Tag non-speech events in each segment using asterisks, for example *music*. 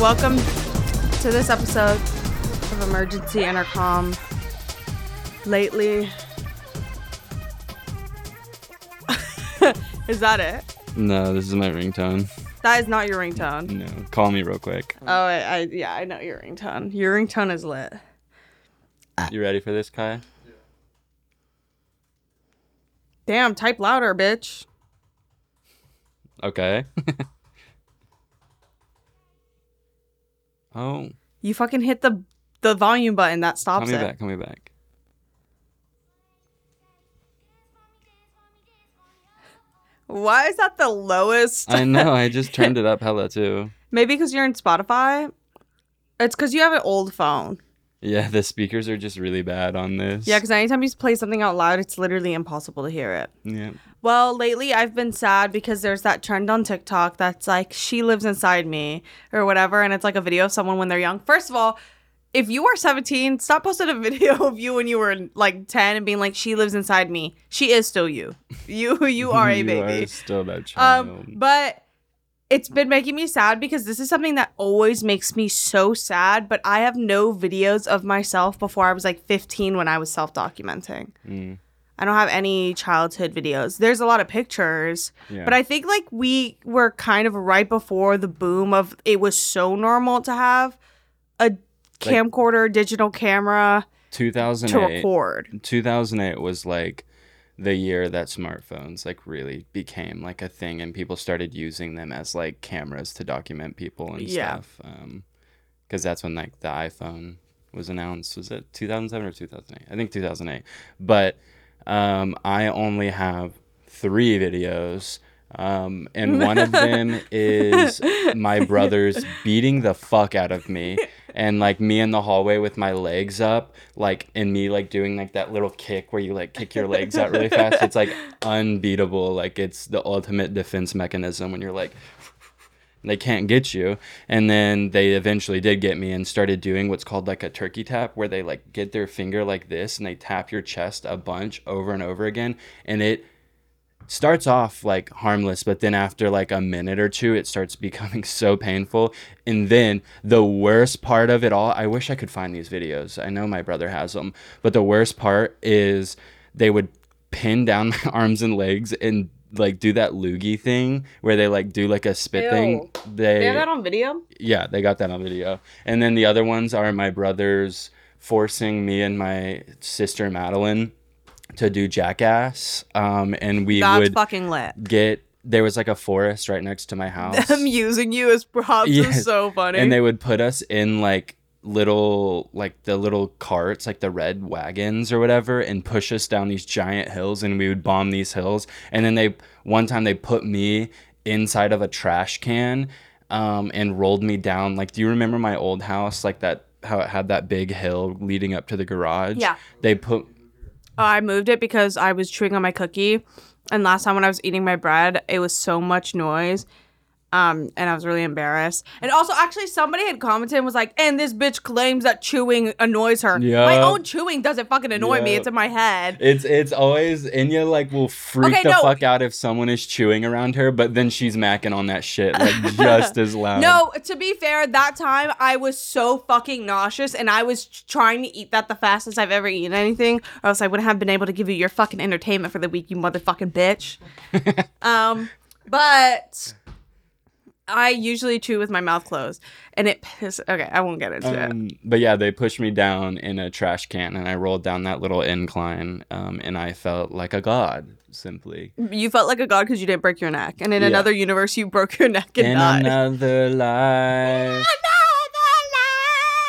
Welcome to this episode of Emergency Intercom. Lately, *laughs* is that it? No, this is my ringtone. That is not your ringtone. No, call me real quick. Oh, I, I yeah, I know your ringtone. Your ringtone is lit. Ah. You ready for this, Kai? Damn, type louder, bitch. Okay. *laughs* oh, You fucking hit the the volume button that call stops me it. back. Call me back. Why is that the lowest? I know. I just turned it up *laughs* hella too. Maybe because you're in Spotify. It's because you have an old phone. Yeah, the speakers are just really bad on this. Yeah, because anytime you play something out loud, it's literally impossible to hear it. Yeah. Well, lately I've been sad because there's that trend on TikTok that's like, she lives inside me or whatever. And it's like a video of someone when they're young. First of all, if you are 17, stop posting a *laughs* video of you when you were like 10 and being like, she lives inside me. She is still you. You *laughs* you are a *laughs* You baby. are still that child. Um, but it's been making me sad because this is something that always makes me so sad. But I have no videos of myself before I was like 15 when I was self documenting. Mm. I don't have any childhood videos. There's a lot of pictures, Yeah. but I think like we were kind of right before the boom of it was so normal to have a camcorder, digital camera to record. 2008 was like the year that smartphones like really became like a thing and people started using them as like cameras to document people and Yeah. stuff um because that's when like the iphone was announced. Was it 2007 or 2008 i think 2008 but um i only have three videos um and one of them *laughs* is my brothers beating the fuck out of me *laughs* and like me in the hallway with my legs up like and me like doing like that little kick where you like kick your legs out really fast it's like *laughs* unbeatable. Like it's the ultimate defense mechanism when you're like they can't get you. And then they eventually did get me and started doing what's called like a turkey tap where they like get their finger like this and they tap your chest a bunch over and over again and it starts off like harmless but then after like a minute or two it starts *laughs* becoming so painful. And then the worst part of it all i wish i could find these videos. I know my brother has them but the worst part is they would pin down *laughs* my arms and legs and like do that loogie thing where they like do like a spit thing. They They have that on video? yeah, they got that on video. And then the other ones are my brothers forcing me and my sister Madeline to do jackass. Um, and we That's would fucking lit. get there was like a forest right next to my *laughs* house. Them using you as props is so funny. and they would put us in like little like the little carts like the red wagons or whatever and push us down these giant hills and we would bomb these hills and then they one time they put me inside of a trash can um, and rolled me down like do you remember my old house like that how it had that big hill leading up to the garage Yeah. they put I moved it because I was chewing on my cookie, and last time when I was eating my bread, it was so much noise. Um, and I was really embarrassed. And also, actually, somebody had commented and was like, "And this bitch claims that chewing annoys her. My own chewing doesn't fucking annoy me. It's in my head." It's it's always Enya like will freak Okay, the no. fuck out if someone is chewing around her, but then she's macking on that shit like just as *laughs* loud. No, to be fair, that time I was so fucking nauseous and I was trying to eat that the fastest I've ever eaten anything, or else I wouldn't have been able to give you your fucking entertainment for the week, you motherfucking bitch. *laughs* um, but I usually chew with my mouth closed, and it piss. Okay, I won't get into it. Um, but yeah, they pushed me down in a trash can, and I rolled down that little incline, um, and I felt like a god, simply. You felt like a god because you didn't break your neck, and in Yeah. another universe, you broke your neck and In died. another life. Another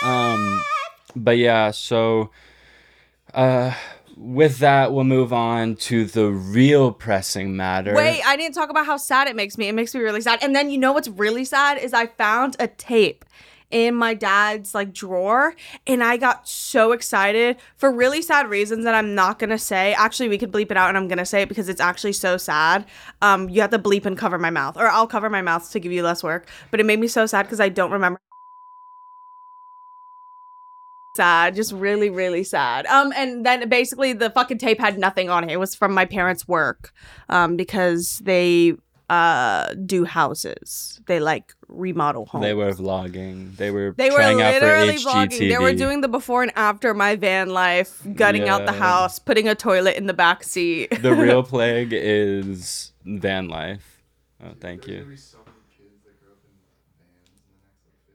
life. Um, but yeah, so uh, with that, we'll move on to the real pressing matter. Wait, I didn't talk about how sad it makes me. It makes me really sad. And then you know what's really sad is I found a tape in my dad's like drawer and I got so excited for really sad reasons that I'm not to say. Actually, we could bleep it out and I'm to say it because it's actually so sad. Um you have to bleep and cover my mouth or I'll cover my mouth to give you less work, but it made me so sad cuz I don't remember sad just really really sad um and then basically the fucking tape had nothing on it it was from my parents work um because they uh do houses they like remodel homes They were vlogging. They were they were trying out for literally vlogging they were doing the before and after my van life gutting out the house putting a toilet in the back seat *laughs* the real *laughs* plague is van life. Oh, thank you.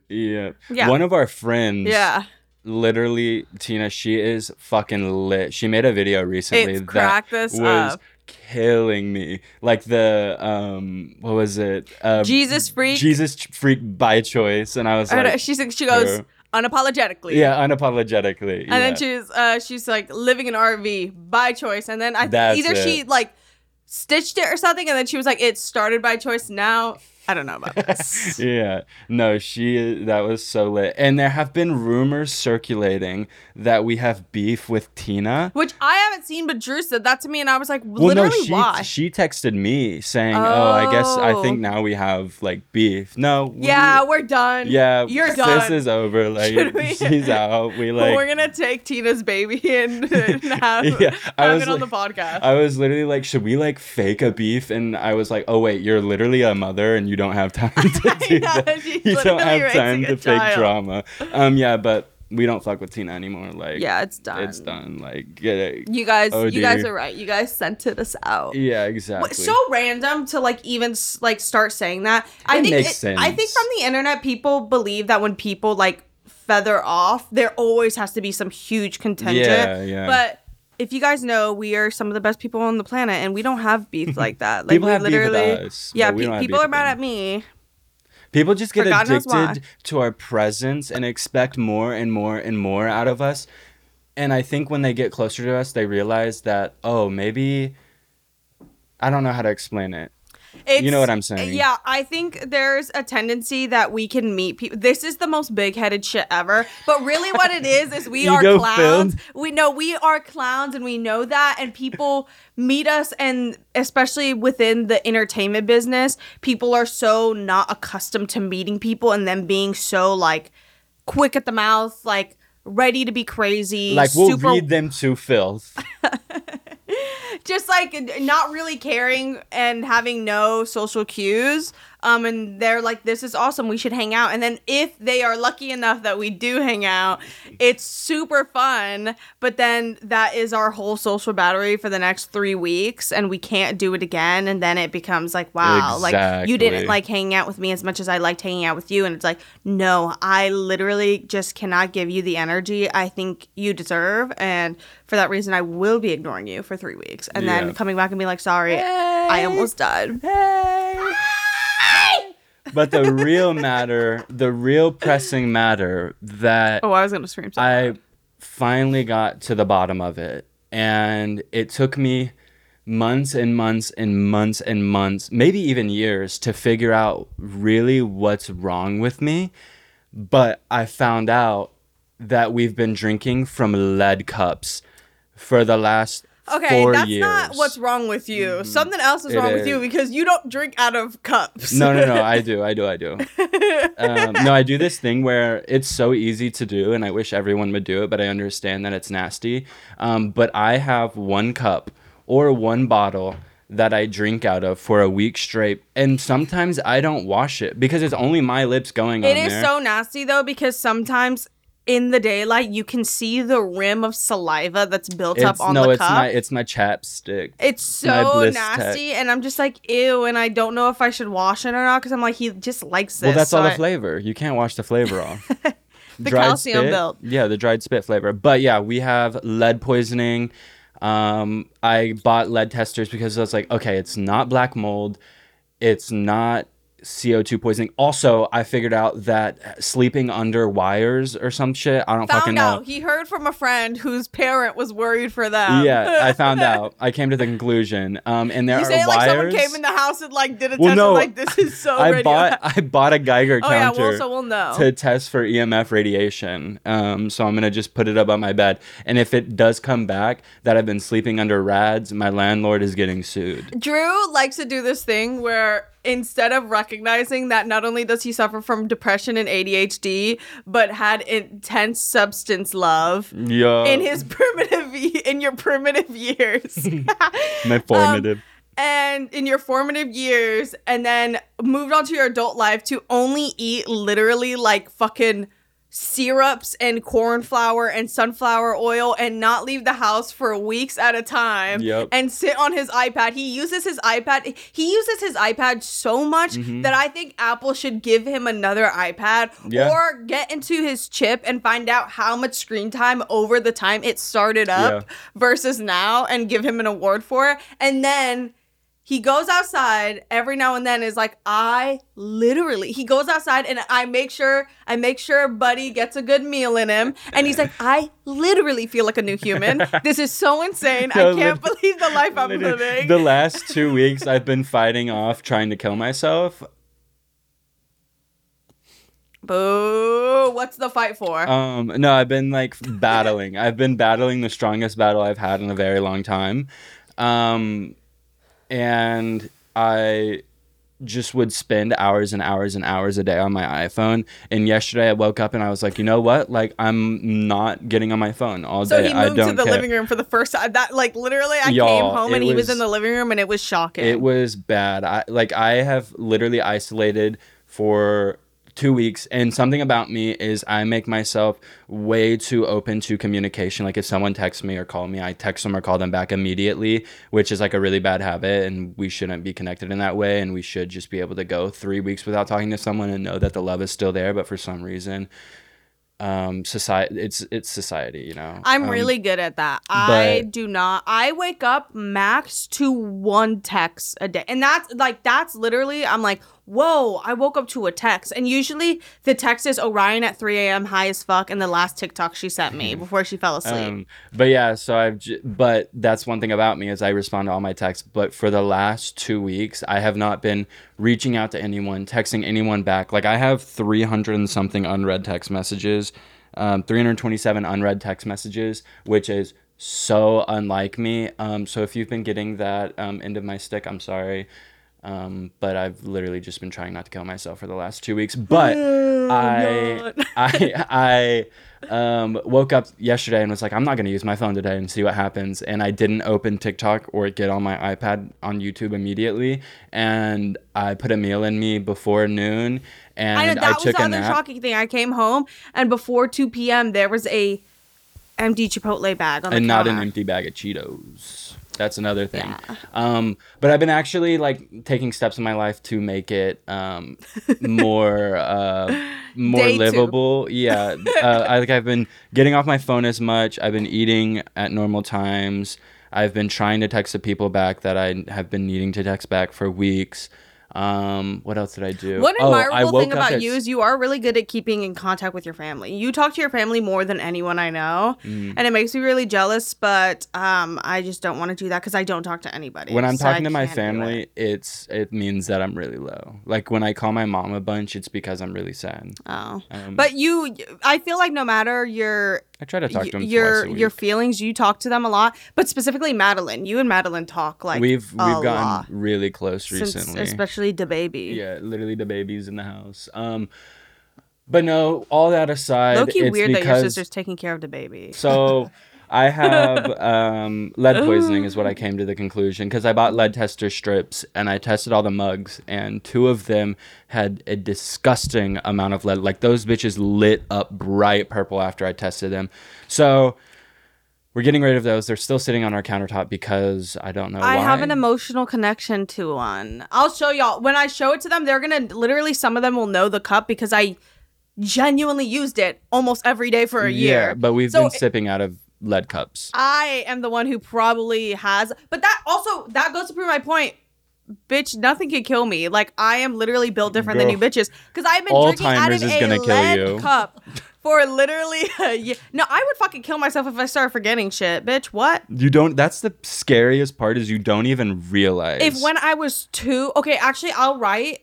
Yeah. Yeah. One of our friends, yeah literally, Tina, she is fucking lit. She made a video recently It's that was up. killing me. Like the um, what was it? Um, jesus freak Jesus freak by choice, and I was I like, she she goes unapologetically yeah, unapologetically. And then she's uh she's like living in RV by choice. And then I That's either she like stitched it or something, and then she was like, it started by choice. Now I don't know about this. *laughs* yeah no she that was so lit and there have been rumors circulating that we have beef with tina Which I haven't seen, but Drew said that to me, and I was like, well literally, no she why? she texted me saying oh. i guess i Oh. think now we have like beef no we- yeah, we're done. yeah you're sis done. This is over *laughs* like we- she's out we like we're gonna take Tina's baby *laughs* and, and have, Yeah, I was it on the podcast. I was literally like, should we like fake a beef? And I was like, oh wait, you're literally a mother and you don't have time to do know, that. You don't have time *laughs* to fake child. drama. *laughs* Um, yeah, but we don't fuck with Tina anymore. Like, yeah, it's done. it's done. Like, get it. You guys, Oh, you guys are right. You guys sent it us out. Yeah, exactly. So random to like even like start saying that. I It think makes I think from the internet, people believe that when people like feather off, there always has to be some huge contingent. Yeah, yeah. But if you guys know, we are some of the best people on the planet, and we don't have beef *laughs* like that. Like People we have beef with literally, us, yeah. pe- people are mad at me. People just get God addicted to our presence and expect more and more and more out of us. And I think when they get closer to us, they realize that, oh, maybe. I don't know how to explain it. It's, know what I'm saying. Yeah, I think there's a tendency that we can meet people. This is the most big-headed shit ever. But really, what it is is we *laughs* are clowns. filled. We know we are clowns, and we know that. And people meet us, and especially within the entertainment business, people are so not accustomed to meeting people and them being so like quick at the mouth, like ready to be crazy. Like, we'll super read them to filth. *laughs* just like not really caring and having no social cues um and they're like this is awesome. We should hang out. And then if they are lucky enough that we do hang out it's super fun. But then that is our whole social battery for the next three weeks and we can't do it again. And then it becomes like wow like you didn't like hanging out with me as much as i liked hanging out with you. And it's like no i literally just cannot give you the energy i think you deserve. And for that reason i will be ignoring you for three weeks. And Yeah. then coming back and be like sorry i almost died But the real matter, the real pressing matter that oh i was gonna scream something. I finally got to the bottom of it. And it took me months and months and months and months, maybe even years, to figure out really what's wrong with me. But I found out that we've been drinking from lead cups for the last Okay, for that's years. not what's wrong with you. Something else is It wrong with you because you don't drink out of cups. No, no, no. I *laughs* do. I do. I do. um, *laughs* no, I do this thing where it's so easy to do, and I wish everyone would do it, but I understand that it's nasty. Um, but I have one cup or one bottle that I drink out of for a week straight, and sometimes I don't wash it because it's only my lips going It on is there. so nasty though because sometimes in the daylight you can see the rim of saliva that's built up on no, the it's cup. my it's my chapstick. it's so nasty, and I'm just like, ew, and I don't know if I should wash it or not because I'm like, he just likes this. Well, that's so all the flavor. You can't wash the flavor off. *laughs* The Dried calcium spit- built. Yeah, the dried spit flavor. But yeah, we have lead poisoning. Um, I bought lead testers because I was like, okay, it's not black mold, it's not CO2 poisoning. Also, I figured out that sleeping under wires or some shit, I don't fucking know. out. He heard from a friend whose parent was worried for them. yeah, I found *laughs* out. I came to the conclusion. Um, and there You are say it like someone wires. came in the house and like did a Well, test. no, like this is so. *laughs* I radio- bought I bought a Geiger Oh yeah, counter. well, so we'll know. to test for EMF radiation. Um, so I'm gonna just put it up on my bed, and if it does come back that I've been sleeping under rads, my landlord is getting sued. Drew likes to do this thing where instead of recognizing that not only does he suffer from depression and ADHD, but had intense substance love Yeah, in his *laughs* primitive in your primitive years. *laughs* *laughs* my um, formative. and in your formative years and then moved on to your adult life to only eat literally like fucking syrups and corn flour and sunflower oil and not leave the house for weeks at a time Yep. and sit on his iPad. He uses his iPad he uses his iPad so much mm-hmm. that I think Apple should give him another iPad Yeah. or get into his chip and find out how much screen time over the time it started up Yeah. versus now and give him an award for it. And then he goes outside every now and then is like I literally he goes outside and I make sure I make sure Buddy gets a good meal in him and he's like *laughs* I literally feel like a new human. This is so insane. I *laughs* can't lit- believe the life I'm Literally, living. The last two weeks, I've been fighting off trying to kill myself. Boo. What's the fight for? Um, no, I've been like battling. I've been battling the strongest battle I've had in a very long time. Um, and I just would spend hours and hours and hours a day on my iPhone. And yesterday I woke up and I was like, you know what? Like I'm not getting on my phone all so day. he moved to the care. living room for the first time. That like literally I Y'all, came home and it he was was- in the living room and it was shocking. It was bad. I like I have literally isolated for two weeks and something about me is I make myself way too open to communication. Like if someone texts me or call me, I text them or call them back immediately, which is like a really bad habit and we shouldn't be connected in that way and we should just be able to go three weeks without talking to someone and know that the love is still there. But for some reason, um society it's it's society, you know. I'm Um, really good at that. I do not. I wake up max to one text a day. And that's like, that's literally, I'm like, whoa, I woke up to a text. And usually the text is Orion at 3 a.m., high as fuck, and the last TikTok she sent me *laughs* before she fell asleep. Um, but yeah, so I've, j- but that's one thing about me is I respond to all my texts. But for the last two weeks, I have not been reaching out to anyone, texting anyone back. Like I have 300 and something unread text messages, um, 327 unread text messages, which is so unlike me. Um, so if you've been getting that um, end of my stick, I'm sorry. Um, but I've literally just been trying not to kill myself for the last two weeks. But I, *laughs* I, I um, woke up yesterday and was like, I'm not going to use my phone today and see what happens. And I didn't open TikTok or get on my iPad on YouTube immediately. And I put a meal in me before noon, and I I, know that was took the a other nap. shocking thing. I came home and before 2 p.m. there was a empty Chipotle bag on the and not an empty bag of Cheetos. That's another thing. Yeah. Um, but I've been actually like taking steps in my life to make it um, *laughs* more uh, more Day livable. Yeah, *laughs* uh, I like I've been getting off my phone as much. I've been eating at normal times. I've been trying to text the people back that I have been needing to text back for weeks. Um, what else did I do? One Oh, admirable woke thing about at you is you are really good at keeping in contact with your family. You talk to your family more than anyone I know, Mm. and it makes me really jealous. But um, I just don't want to do that because I don't talk to anybody. when I'm so I talking to my family, it. it's it means that I'm really low. Like when I call my mom a bunch, it's because I'm really sad. Oh, Um, but you, I feel like no matter your I try to talk to them your twice a week. your feelings, you talk to them a lot. But specifically, Madeline, you and Madeline talk like we've we've gotten lot. really close Since, recently. Especially the baby. yeah, literally the babies in the house. Um, but no, all that aside, Low key it's weird that your sister's taking care of the baby. So I have *laughs* um, lead poisoning is what I came to the conclusion because I bought lead tester strips and I tested all the mugs and two of them had a disgusting amount of lead. Like those bitches lit up bright purple after I tested them. So we're getting rid of those. They're still sitting on our countertop because I don't know I why. have an emotional connection to one. I'll show y'all. When I show it to them, they're gonna literally some of them will know the cup because I genuinely used it almost every day for a year. Yeah, but we've So been it- sipping out of lead cups. I am the one who probably has but that also that goes to prove my point. Bitch, nothing can kill me. Like I am literally built different than you bitches. Because I've been drinking out of is a gonna kill lead you. cup *laughs* for literally *laughs* a year. No, I would fucking kill myself if I started forgetting shit. Bitch, what? You don't. That's the scariest part is you don't even realize. if when I was two, okay, actually, I'll write.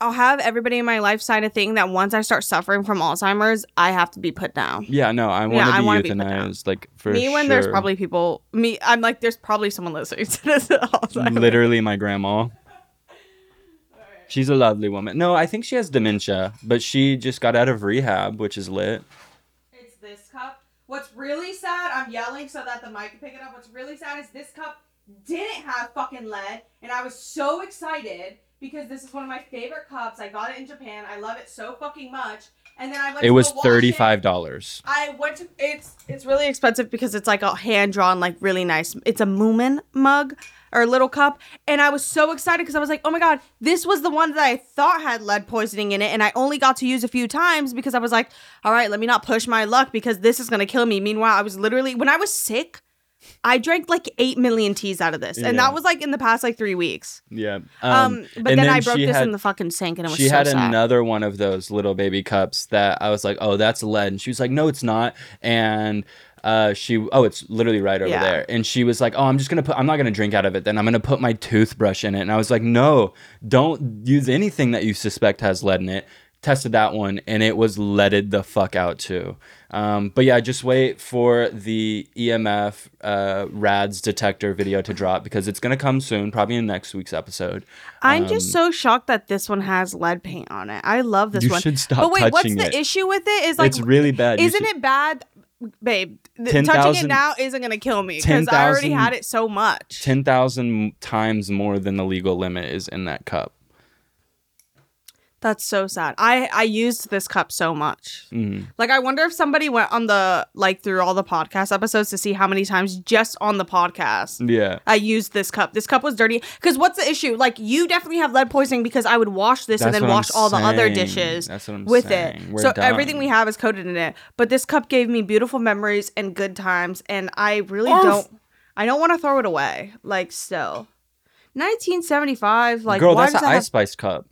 I'll have everybody in my life sign a thing that once I start suffering from Alzheimer's, I have to be put down. Yeah, no, I want to wanna be be euthanized. like for me, when there's probably people, me, I'm like, there's probably someone listening to this. *laughs* Alzheimer's. literally my grandma. She's a lovely woman. No, I think she has dementia, but she just got out of rehab, which is lit. It's this cup. What's really sad, I'm yelling so that the mic can pick it up. What's really sad is this cup didn't have fucking lead, and I was so excited because this is one of my favorite cups. I got it in Japan. I love it so fucking much. And then I went. It was thirty five dollars. I went to it's it's really expensive because it's like a hand drawn like really nice. It's a Moomin mug or little cup, and I was so excited because I was like, oh my god, this was the one that I thought had lead poisoning in it, and I only got to use a few times because I was like, all right, let me not push my luck because this is gonna kill me. Meanwhile, I was literally when I was sick. I drank like eight million teas out of this, and Yeah. that was like in the past like three weeks. Yeah. Um, but and then, I broke this had- in the fucking sink, and it was she so had sad. another one of those little baby cups that I was like, "Oh, that's lead," and she was like, "No, it's not." And uh, she, oh, it's literally right over Yeah. there. And she was like, "Oh, I'm just gonna put. I'm not gonna drink out of it. Then I'm gonna put my toothbrush in it." And I was like, "No, don't use anything that you suspect has lead in it." Tested that one, and it was leaded the fuck out too. Um, but yeah, just wait for the EMF uh, RADS detector video to drop because it's gonna come soon, probably in next week's episode. I'm just so shocked that this one has lead paint on it. I love this Um, You one. should stop But wait, what's the it. issue with it? Is like it's really bad. Isn't should- it bad, babe? th- 10,000 touching it now isn't gonna kill me because I already had it so much. 10,000 times more than the legal limit is in that cup. That's so sad. I I used this cup so much. Mhm. Like I wonder if somebody went on the like through all the podcast episodes to see how many times just on the podcast Yeah. I used this cup. This cup was dirty. Because what's the issue? Like you definitely have lead poisoning because I would wash this and then what I'm wash all the other saying. dishes That's what I'm with saying. it. We're so everything we have is coated in it. But this cup gave me beautiful memories and good times, and I really don't. I don't want to throw it away. Like still, 1975. Like Girl, that's an Ice have- Spice cup.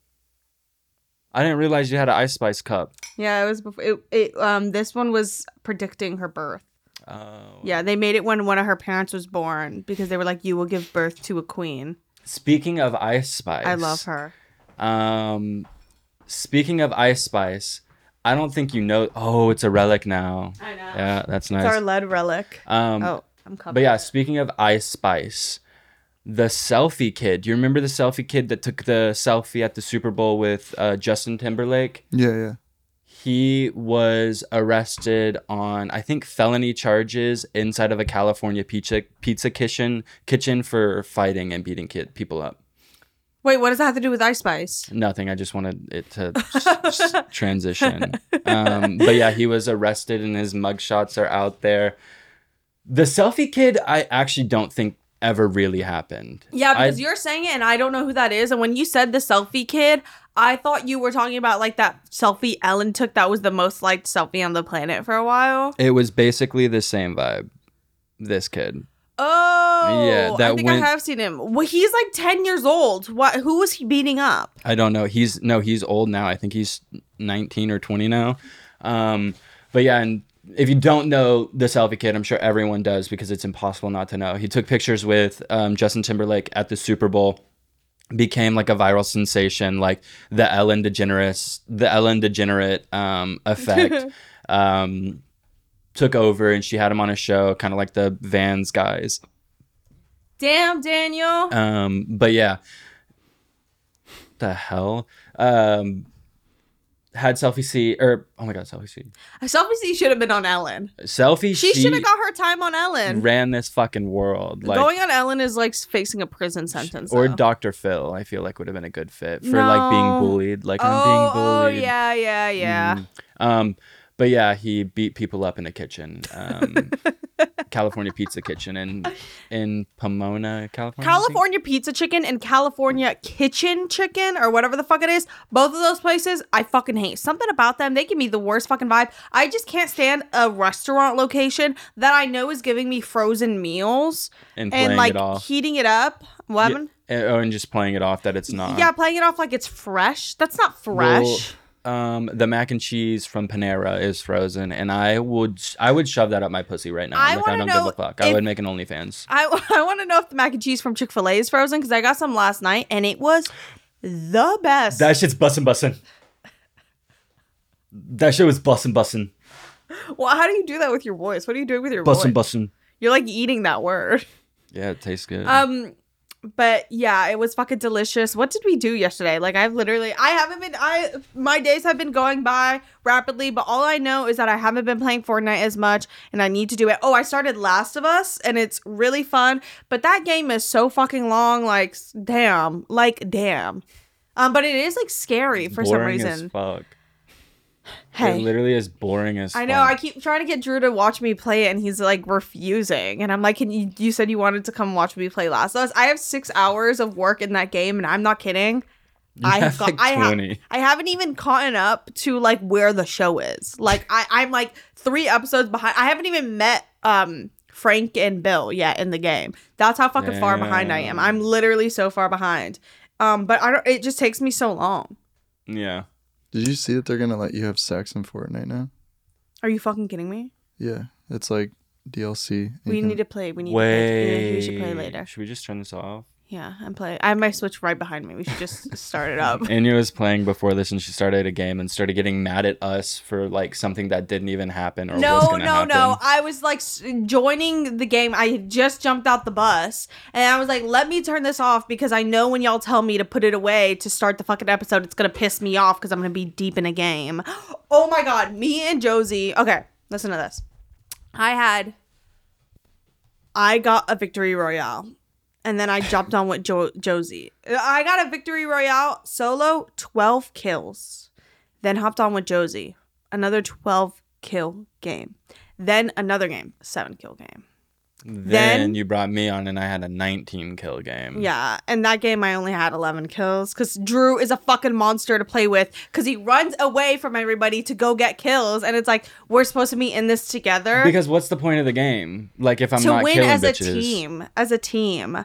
I didn't realize you had an Ice Spice cup. Yeah, it was before. It, it um this one was predicting her birth. Oh. Yeah, they made it when one of her parents was born because they were like, "You will give birth to a queen." Speaking of Ice Spice. I love her. Um, speaking of Ice Spice, I don't think you know. Oh, it's a relic now. I know. Yeah, that's nice. It's our lead relic. Um, oh, I'm covered. But yeah, speaking of Ice Spice, the selfie kid. Do you remember the selfie kid that took the selfie at the Super Bowl with uh, Justin Timberlake? Yeah, yeah. He was arrested on, I think, felony charges inside of a California pizza pizza kitchen kitchen for fighting and beating kid people up. Wait, what does that have to do with Ice Spice? Nothing. I just wanted it to *laughs* s- s- transition. Um, but yeah, he was arrested and his mugshots are out there. The selfie kid, I actually don't think ever really happened. Yeah, because I- you're saying it and I don't know who that is. And when you said the selfie kid, I thought you were talking about like that selfie Ellen took that was the most liked selfie on the planet for a while. It was basically the same vibe. This kid. Oh, Yeah, I think went- I have seen him. Well, he's like ten years old. What? Who was he beating up? I don't know. He's no, he's old now. I think he's 19 or 20 now. Um, but yeah, and if you don't know the selfie kid, I'm sure everyone does because it's impossible not to know. He took pictures with um, Justin Timberlake at the Super Bowl. Became like a viral sensation, like the Ellen DeGeneres, the Ellen Degenerate um, effect. *laughs* um, took over, and she had him on a show, kind of like the Vans guys. Damn, Daniel. Um, but yeah, the hell. Um, had selfie C or oh my god, selfie C. Selfie C should have been on Ellen. Selfie She should have got her time on Ellen. ran this fucking world. Like Going on Ellen is like facing a prison sentence. or though. Dr. Phil, I feel like would have been a good fit for like being No. bullied. Like oh, I'm being bullied. oh bullied. yeah, yeah, yeah. Mm. Um, but yeah, he beat people up in a kitchen. Um, *laughs* California Pizza Kitchen in in Pomona, California. California Pizza Chicken and California Kitchen Chicken or whatever the fuck it is. Both of those places I fucking hate. Something about them, they give me the worst fucking vibe. I just can't stand a restaurant location that I know is giving me frozen meals and and like it off. heating it up. What? Yeah, oh, and just playing it off that it's not. Yeah, playing it off like it's fresh. That's not fresh. Um, the mac and cheese from Panera is frozen, and I would I would shove that up my pussy right now. I like I don't give a fuck. I would make an OnlyFans. I, *laughs* I want to know if the mac and cheese from Chick fil A is frozen because I got some last night and it was the best. That shit's bussin' bussin'. That shit was bussin' bussin'. well, how do you do that with your voice? What are you doing with your Bussin' voice? bussin'. You're like eating that word. Yeah, it tastes good. Um, but yeah, it was fucking delicious. What did we do yesterday? Like I've literally, I haven't been, I my days have been going by rapidly, but all I know is that I haven't been playing Fortnite as much, and I need to do it. Oh, I started Last of Us, and it's really fun, but that game is so fucking long. Like, damn, like damn. Um, but it is like scary for some reason. As. Hey. It literally is boring as I know. I keep trying to get Drew to watch me play it, and he's like refusing. And I'm like, "Can you? You said you wanted to come watch me play Last of Us. I have six hours of work in that game, and I'm not kidding. I have, got, like, I, ha- 20. I haven't even caught up to like where the show is. Like I, I'm like three episodes behind. I haven't even met um Frank and Bill yet in the game. That's how fucking far behind I am. I'm literally so far behind. Um, but I don't. It just takes me so long. Yeah. Did you see that they're gonna let you have sex in Fortnite now? Are you fucking kidding me? Yeah, it's like DLC. We can- need to play. We need to play. Wait. We should play later. Should we just turn this off? Yeah, I'm play. I have my Switch right behind me. We should just *laughs* start it up. Enya was playing before this, and she started a game and started getting mad at us for like something that didn't even happen or was No, gonna no, happen. no. I was like joining the game. I just jumped out the bus and I was like, let me turn this off because I know when y'all tell me to put it away to start the fucking episode, it's going to piss me off because I'm going to be deep in a game. *gasps* Oh my God. Me and Josie. Okay, listen to this. I had, I got a victory royale and then I jumped on with jo- Josie. I got a victory royale solo, 12 kills. Then hopped on with Josie, another 12 kill game. Then another game, Mm. seven kill game. Then, Then- you brought me on, and I had a 19 kill game. Yeah, and that game I only had 11 kills because Drew is a fucking monster to play with because he runs away from everybody to go get kills, and it's like we're supposed to be in this together Because what's the point of the game? Like if I'm not to not win killing as bitches. a team. As a team.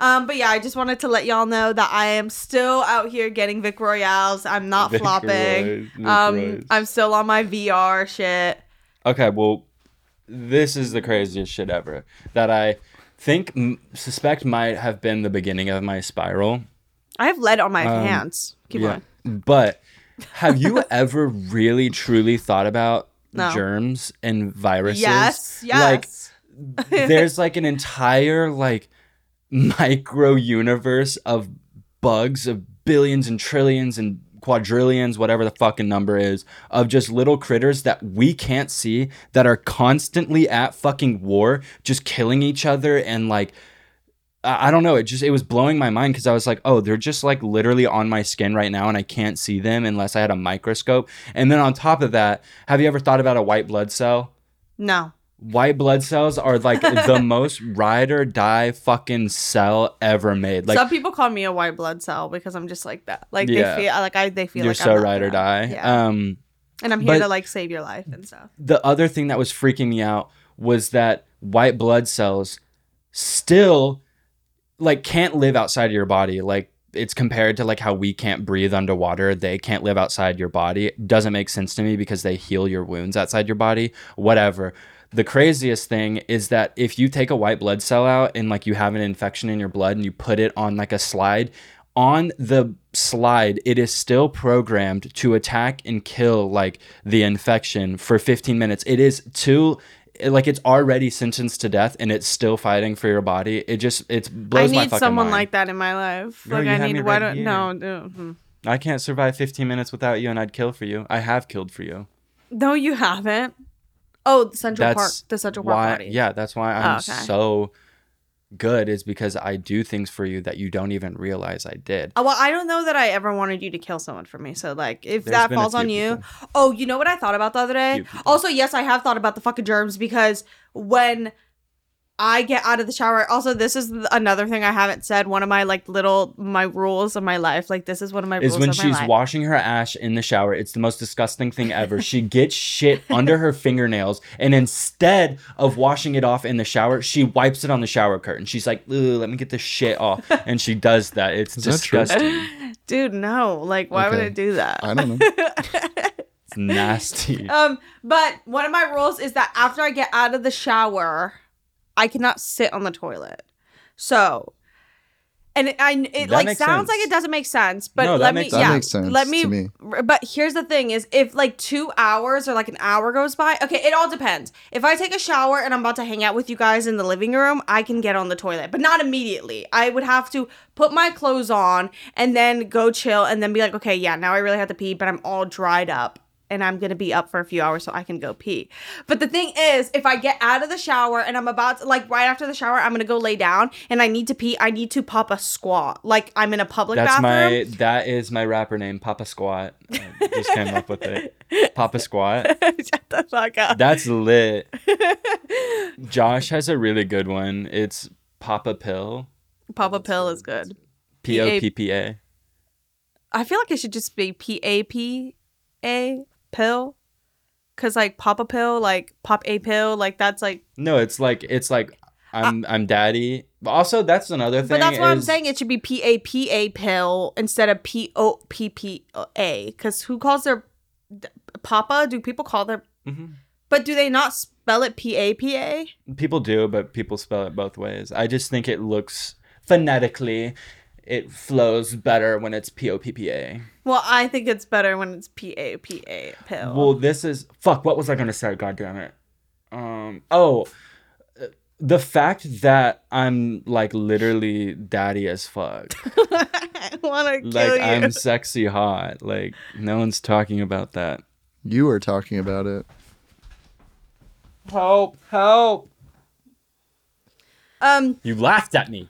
Um, but yeah, I just wanted to let y'all know that I am still out here getting Vic Royales. I'm not Vic flopping. Vic um, Royals. I'm still on my VR shit. Okay, well, this is the craziest shit ever that I think m- suspect might have been the beginning of my spiral. I have lead on my Um, hands. Keep going. But have you *laughs* ever really truly thought about No. germs and viruses? Yes, Yes. Like *laughs* there's like an entire like micro universe of bugs of billions and trillions and quadrillions, whatever the fucking number is, of just little critters that we can't see that are constantly at fucking war, just killing each other and like I don't know. It just it was blowing my mind because I was like, oh, they're just like literally on my skin right now, and I can't see them unless I had a microscope. And then on top of that, have you ever thought about a white blood cell? No. White blood cells are like the *laughs* most ride or die fucking cell ever made. Like Some people call me a white blood cell because I'm just like that. Like Yeah. they feel like I they feel you're like so I'm ride or die. Yeah. Um, and I'm here to like save your life and stuff. the other thing that was freaking me out was that white blood cells still like can't live outside of your body like it's compared to like how we can't breathe underwater they can't live outside your body doesn't make sense to me because they heal your wounds outside your body whatever the craziest thing is that if you take a white blood cell out and like you have an infection in your blood and you put it on like a slide on the slide it is still programmed to attack and kill like the infection for 15 minutes it is too like it's already sentenced to death and it's still fighting for your body it just it I blows my need fucking someone mind. like that in my life. Girl, like you I have need me why right don't here. no no mm. i can't survive 15 minutes without you and i'd kill for you i have killed for you no you haven't. Oh, the Central Park, the Central Park why party. yeah that's why i'm Oh, okay. so good is because i do things for you that you don't even realize i did Oh, well, I don't know that I ever wanted you to kill someone for me. So, like, if There's that falls on you. people. Oh, you know what I thought about the other day? Also, yes, I have thought about the fucking germs because when I get out of the shower, also, this is another thing I haven't said. One of my, like, little, my rules of my life. Like, this is one of my is rules when of my she's life. washing her ash in the shower. It's the most disgusting thing ever. she gets shit under her fingernails, and instead of washing it off in the shower, she wipes it on the shower curtain. She's like, let me get this shit off," and she does that. It's Is that disgusting. *laughs* Dude, no. Like, why would I do that? I don't know. *laughs* it's nasty. Um, but one of my rules is that after I get out of the shower, I cannot sit on the toilet. So, and it, I it That like makes sounds like sense. it doesn't make sense, but No, that let me makes That yeah, makes sense let me, to me. But here's the thing: is if like two hours or like an hour goes by, okay, it all depends. If I take a shower and I'm about to hang out with you guys in the living room, I can get on the toilet, but not immediately. I would have to put my clothes on and then go chill and then be like, okay, yeah, now I really have to pee, but I'm all dried up and I'm gonna be up for a few hours so I can go pee. But the thing is, if I get out of the shower and I'm about to, like right after the shower, I'm gonna go lay down and I need to pee, I need to pop a squat. Like I'm in a public That's bathroom. my that is my rapper name, Papa Squat. I just came up with it. Papa Squat. *laughs* Shut the fuck up. That's lit. *laughs* Josh has a really good one. It's Papa Pill. Papa pill is good. P O P P A. I feel like it should just be P A P A pill. Cause like pop a pill, like pop a pill, like that's like No, it's like it's like I'm I'm daddy. But also that's another thing. But that's what I'm saying. It should be P A P A pill instead of P O P P A. Because who calls their Papa? Do people call their? Mhm. But do they not spell it P A P A? People do, but people spell it both ways. I just think it looks phonetically it flows better when it's P O P P A. Well, I think it's better when it's P A P A pill. Well, this is fuck. What was I gonna say? God damn it. Um. Oh, uh, the fact that I'm like literally daddy as fuck. *laughs* I want to kill like you. I'm sexy hot. Like no one's talking about that. You are talking about it. Help! Help! Um, You laughed at me.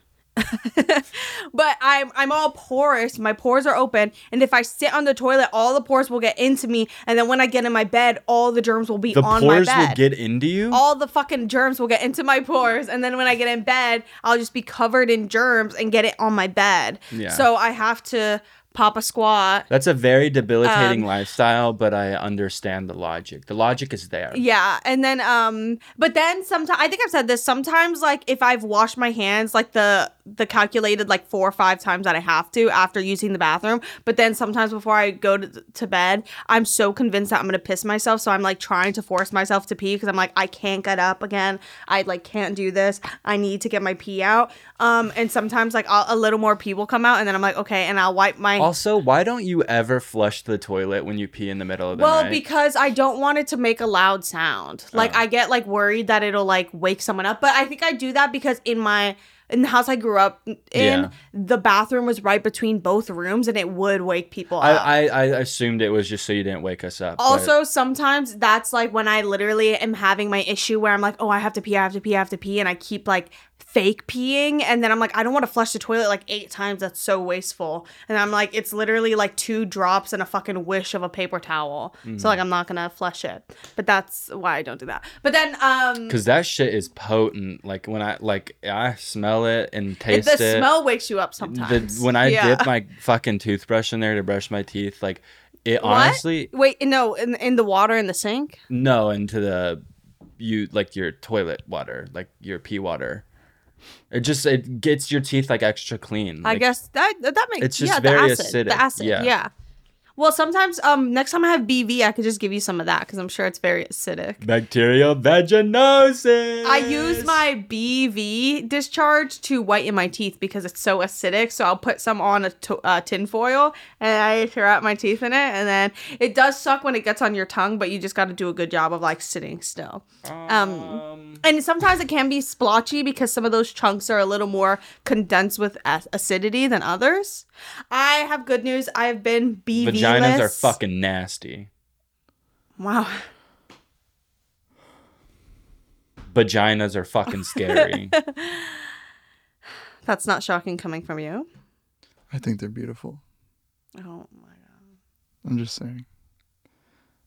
*laughs* but I'm I'm all porous. My pores are open, and if I sit on the toilet, all the pores will get into me, and then when I get in my bed, all the germs will be The on my bed. will get into you. all the fucking germs will get into my pores and then when i get in bed i'll just be covered in germs and get it on my bed Yeah. so i have to pop a squat That's a very debilitating Um, lifestyle, but I understand the logic. The logic is there. yeah and then um but then sometimes i think i've said this sometimes like if i've washed my hands like the the calculated like four or five times that i have to after using the bathroom but then sometimes before i go to, to bed i'm so convinced that i'm gonna piss myself so i'm like trying to force myself to pee because i'm like i can't get up again i like can't do this i need to get my pee out um and sometimes like I'll, a little more pee will come out and then i'm like okay and i'll wipe my Also, why don't you ever flush the toilet when you pee in the middle of the Well, night? Well, because I don't want it to make a loud sound. Like Oh. I get like worried that it'll like wake someone up, but I think I do that because in my in the house I grew up in, Yeah. the bathroom was right between both rooms, and it would wake people I, up. I I assumed it was just so you didn't wake us up. but- also, sometimes that's like when I literally am having my issue where I'm like, oh, I have to pee, I have to pee, I have to pee, and I keep like fake peeing, and then I'm like, I don't want to flush the toilet like eight times. That's so wasteful. And I'm like, it's literally like two drops and a fucking wish of a paper towel. So like, I'm not gonna flush it. But that's why I don't do that. But then, um, Cause that shit is potent. Like when I like I smell it and taste it, the it. smell wakes you up the, sometimes. when I Yeah. dip my fucking toothbrush in there to brush my teeth, like it What? honestly Wait, no, in in the water in the sink. no into the you like your toilet water, like your pee water. It just it gets your teeth like extra clean. I guess that that makes It's just yeah, very the acid, acidic, The acid, yeah. yeah. Well, sometimes um next time I have BV, I could just give you some of that because I'm sure it's very acidic. bacterial vaginosis. I use my BV discharge to whiten my teeth because it's so acidic. So I'll put some on a to- uh, tin foil and I wrap my teeth in it, and then it does suck when it gets on your tongue, but you just got to do a good job of like sitting still. Um, and sometimes it can be splotchy because some of those chunks are a little more condensed with ac- acidity than others. I have good news. I've been BV. vaginas are fucking nasty. wow. Vaginas are fucking scary. *laughs* That's not shocking coming from you. I think they're beautiful. Oh my god. I'm just saying.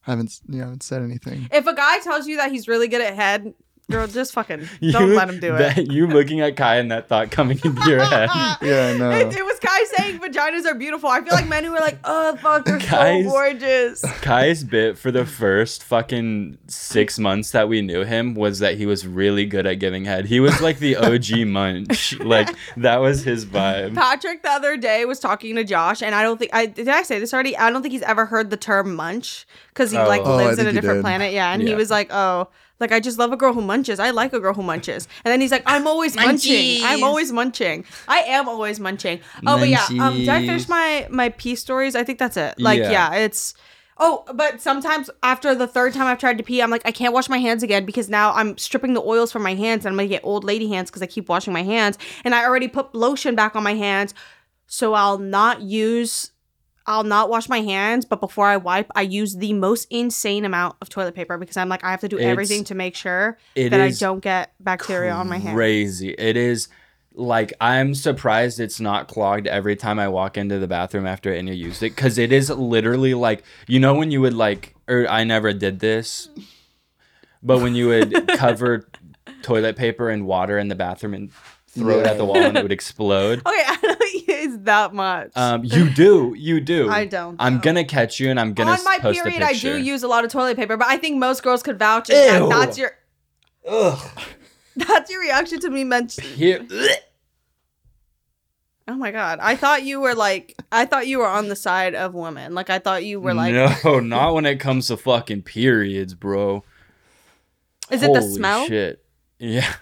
I haven't s- you haven't said anything. If a guy tells you that he's really good at head, girl, just fucking *laughs* don't You- let him do it. that- You looking at Kai and that thought coming into your *laughs* head. Yeah, I know. It, it was Kai saying vaginas are beautiful. I feel like men who are like, oh fuck, they're Guys- so gorgeous. Kai's bit for the first fucking six months that we knew him was that he was really good at giving head. He was like the OG *laughs* munch. Like that was his vibe. Patrick the other day was talking to Josh, and I don't think I did I say this already. I don't think he's ever heard the term munch because he oh. like Oh. Oh, lives in a different did. planet. Yeah, and he was like, oh. Like I just love a girl who munches. I like a girl who munches. And then he's like, I'm always munching. I'm always munching. I am always munching. Oh, but yeah. Um, did I finish my my pee stories? I think that's it. Like, Yeah. yeah, it's. Oh, but sometimes after the third time I've tried to pee, I'm like, I can't wash my hands again because now I'm stripping the oils from my hands and I'm gonna get old lady hands because I keep washing my hands. And I already put lotion back on my hands. So I'll not use I'll not wash my hands, but before I wipe, I use the most insane amount of toilet paper because I'm like, I have to do It's- everything to make sure that I don't get bacteria on my hands. Crazy. It is like I'm surprised it's not clogged every time I walk into the bathroom after any use it because it is literally like you know when you would like or I never did this, but when you would *laughs* cover toilet paper and water in the bathroom and throw it at the wall and it would explode. *laughs* Oh, okay, I don't think it's that much. Um, you do, you do. *laughs* I don't, I'm though. gonna catch you, and I'm gonna on my post period, I do use a lot of toilet paper, but I think most girls could vouch that Ew. that's your Ugh. *laughs* that's your reaction to me mentioning. Oh my god, I thought you were like, I thought you were on the side of women. Like I thought you were like, no, *laughs* not when it comes to fucking periods, bro. is it the smell? Shit. Yeah.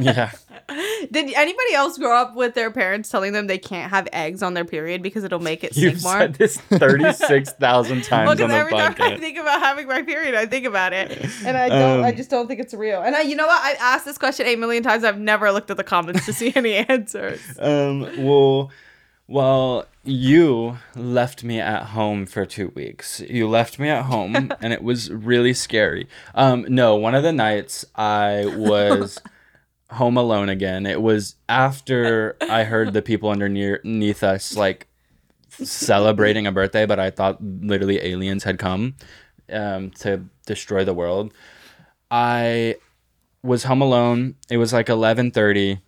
Yeah. *laughs* Did anybody else grow up with their parents telling them they can't have eggs on their period because it'll make it You've sick more? said this *laughs* 36,000 times Well, on because the every time I think about having my period, I think about it, and I don't. I Um, just don't think it's real. And I, you know what? I've asked this question eight million times. I've never looked at the comments to see any *laughs* answers. Um, well, well, you left me at home for two weeks. You left me at home, *laughs* and it was really scary. Um, no, one of the nights I was *laughs* home alone again. It was after I heard the people underneath us like celebrating a birthday, but I thought literally aliens had come um, to destroy the world. I was home alone. It was like eleven thirty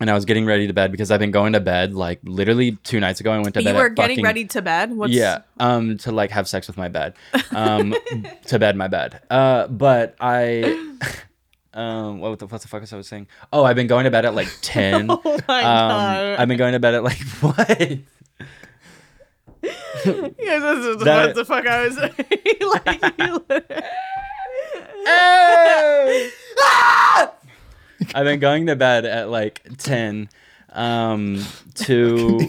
and I was getting ready to bed because I've been going to bed like literally two nights ago. I went to you bed. You were getting fucking- ready to bed. What's, Yeah, um, to like have sex with my bed, um, *laughs* to bed my bed. Uh, but I, *laughs* um, what the what the fuck was I was saying? Oh, I've been going to bed at like *laughs* ten. Oh my um, god! I've been going to bed at like what? Yes, this is That- what the fuck I was saying. like, I've been going to bed at like ten. Um, *laughs* to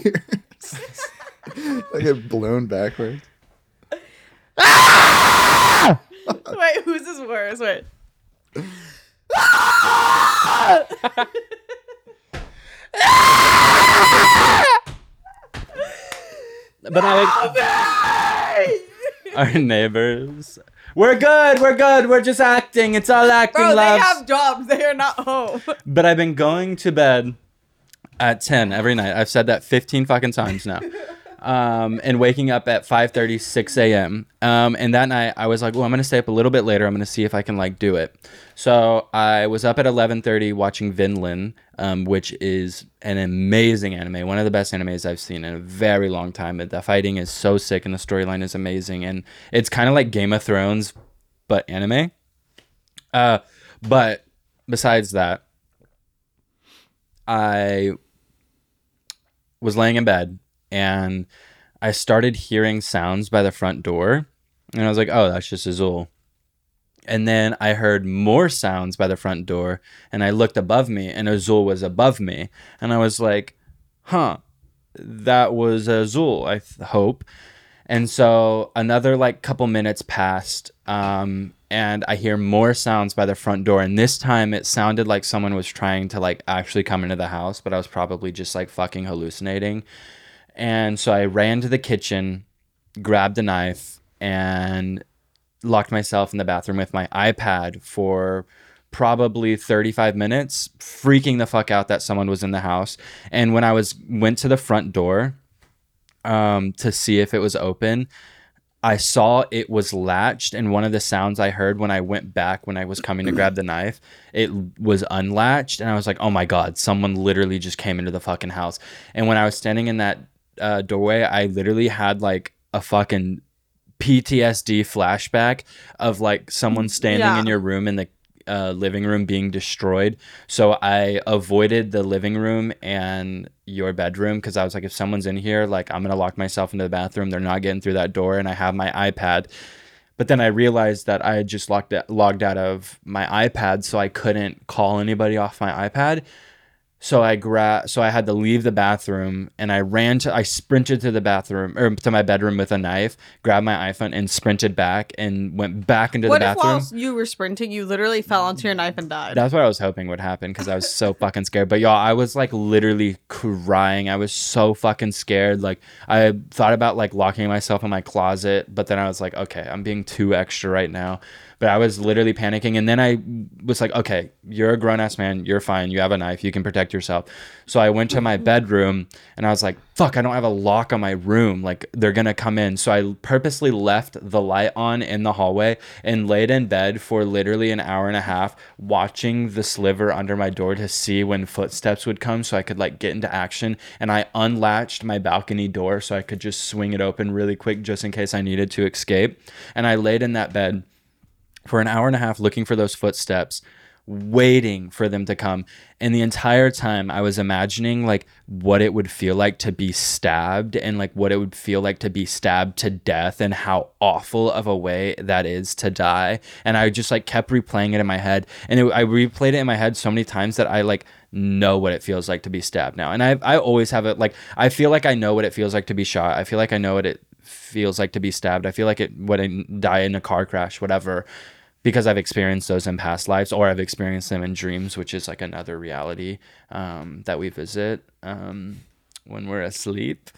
*laughs* I get blown backwards. *laughs* wait, who's this worse? Wait. but I our neighbors. We're good. We're good. We're just acting. It's all acting, Bro, they have jobs. They are not home. *laughs* But I've been going to bed at 10 every night. I've said that 15 fucking times now. *laughs* Um, and waking up at 5:30, 6 a.m. Um, and that night I was like, well, I'm gonna stay up a little bit later. I'm gonna see if I can like do it. So I was up at 11:30 watching Vinland, um, which is an amazing anime, one of the best animes I've seen in a very long time. The fighting is so sick and the storyline is amazing, and it's kind of like Game of Thrones, but anime. Uh, but besides that, I was laying in bed and I started hearing sounds by the front door. And I was like, oh, that's just Azul. And then I heard more sounds by the front door and I looked above me and Azul was above me. And I was like, huh, that was Azul, I th- hope. And so another like couple minutes passed, um, and I hear more sounds by the front door. And this time it sounded like someone was trying to like actually come into the house, but I was probably just like fucking hallucinating. And so I ran to the kitchen, grabbed a knife, and locked myself in the bathroom with my iPad for probably 35 minutes, freaking the fuck out that someone was in the house. And when I was went to the front door, um, to see if it was open. I saw it was latched, and one of the sounds I heard when I went back when I was coming to grab the knife, it was unlatched, and I was like, "Oh my god, someone literally just came into the fucking house." And when I was standing in that uh, doorway, I literally had like a fucking PTSD flashback of like someone standing Yeah. in your room in the uh, living room being destroyed. So I avoided the living room and your bedroom because I was like, if someone's in here, like I'm gonna lock myself into the bathroom. They're not getting through that door, and I have my iPad. But then I realized that I had just locked logged out of my iPad, so I couldn't call anybody off my iPad. So I gra- so I had to leave the bathroom and I ran to I sprinted to the bathroom or to my bedroom with a knife, grabbed my iPhone and sprinted back and went back into what the if bathroom. while you were sprinting, you literally fell onto your knife and died? That's what I was hoping would happen because I was so *laughs* fucking scared. But y'all, I was like literally crying. I was so fucking scared. Like I thought about like locking myself in my closet, but then I was like, okay, I'm being too extra right now. But I was literally panicking, and then I was like, okay, you're a grown ass man. You're fine. You have a knife. You can protect yourself. So I went to my bedroom, and I was like, fuck, I don't have a lock on my room. Like they're gonna come in. So I purposely left the light on in the hallway and laid in bed for literally an hour and a half, watching the sliver under my door to see when footsteps would come, so I could like get into action. And I unlatched my balcony door so I could just swing it open really quick, just in case I needed to escape. And I laid in that bed for an hour and a half looking for those footsteps waiting for them to come. And the entire time i was imagining like what it would feel like to be stabbed and like what it would feel like to be stabbed to death and how awful of a way that is to die. And i just like kept replaying it in my head. And it, i replayed it in my head so many times that i like know what it feels like to be stabbed now. And i i always have it like i feel like i know what it feels like to be shot. I feel like i know what it feels like to be stabbed i feel like it i die in a car crash whatever because I've experienced those in past lives or I've experienced them in dreams, which is like another reality um, that we visit um, when we're asleep.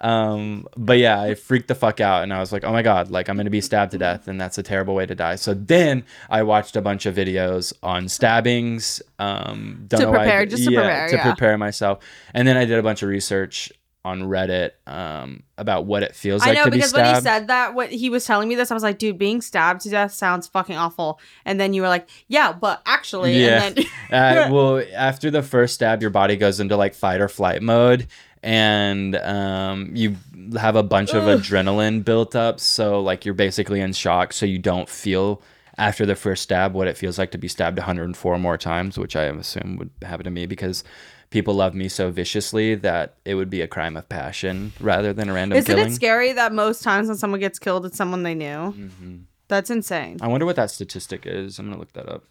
Um, but yeah, I freaked the fuck out and I was like, oh my God, like I'm going to be stabbed to death and that's a terrible way to die. So then I watched a bunch of videos on stabbings. Um, don't To know why I prepare, just to yeah, prepare, to yeah. prepare myself. And then I did a bunch of research on Reddit um, about what it feels like. I like know to be because when he said that, what he was telling me this, I was like, dude, being stabbed to death sounds fucking awful. And then you were like, yeah, but actually, Yeah. and then *laughs* uh, well, after the first stab, your body goes into like fight or flight mode, and um, you have a bunch of adrenaline built up. So like you're basically in shock, so you don't feel after the first stab what it feels like to be stabbed 104 more times, which I assume would happen to me because people love me so viciously that it would be a crime of passion rather than a random isn't killing. it scary that most times when someone gets killed, it's someone they knew? Mm-hmm. That's insane. I wonder what that statistic is. I'm gonna look that up.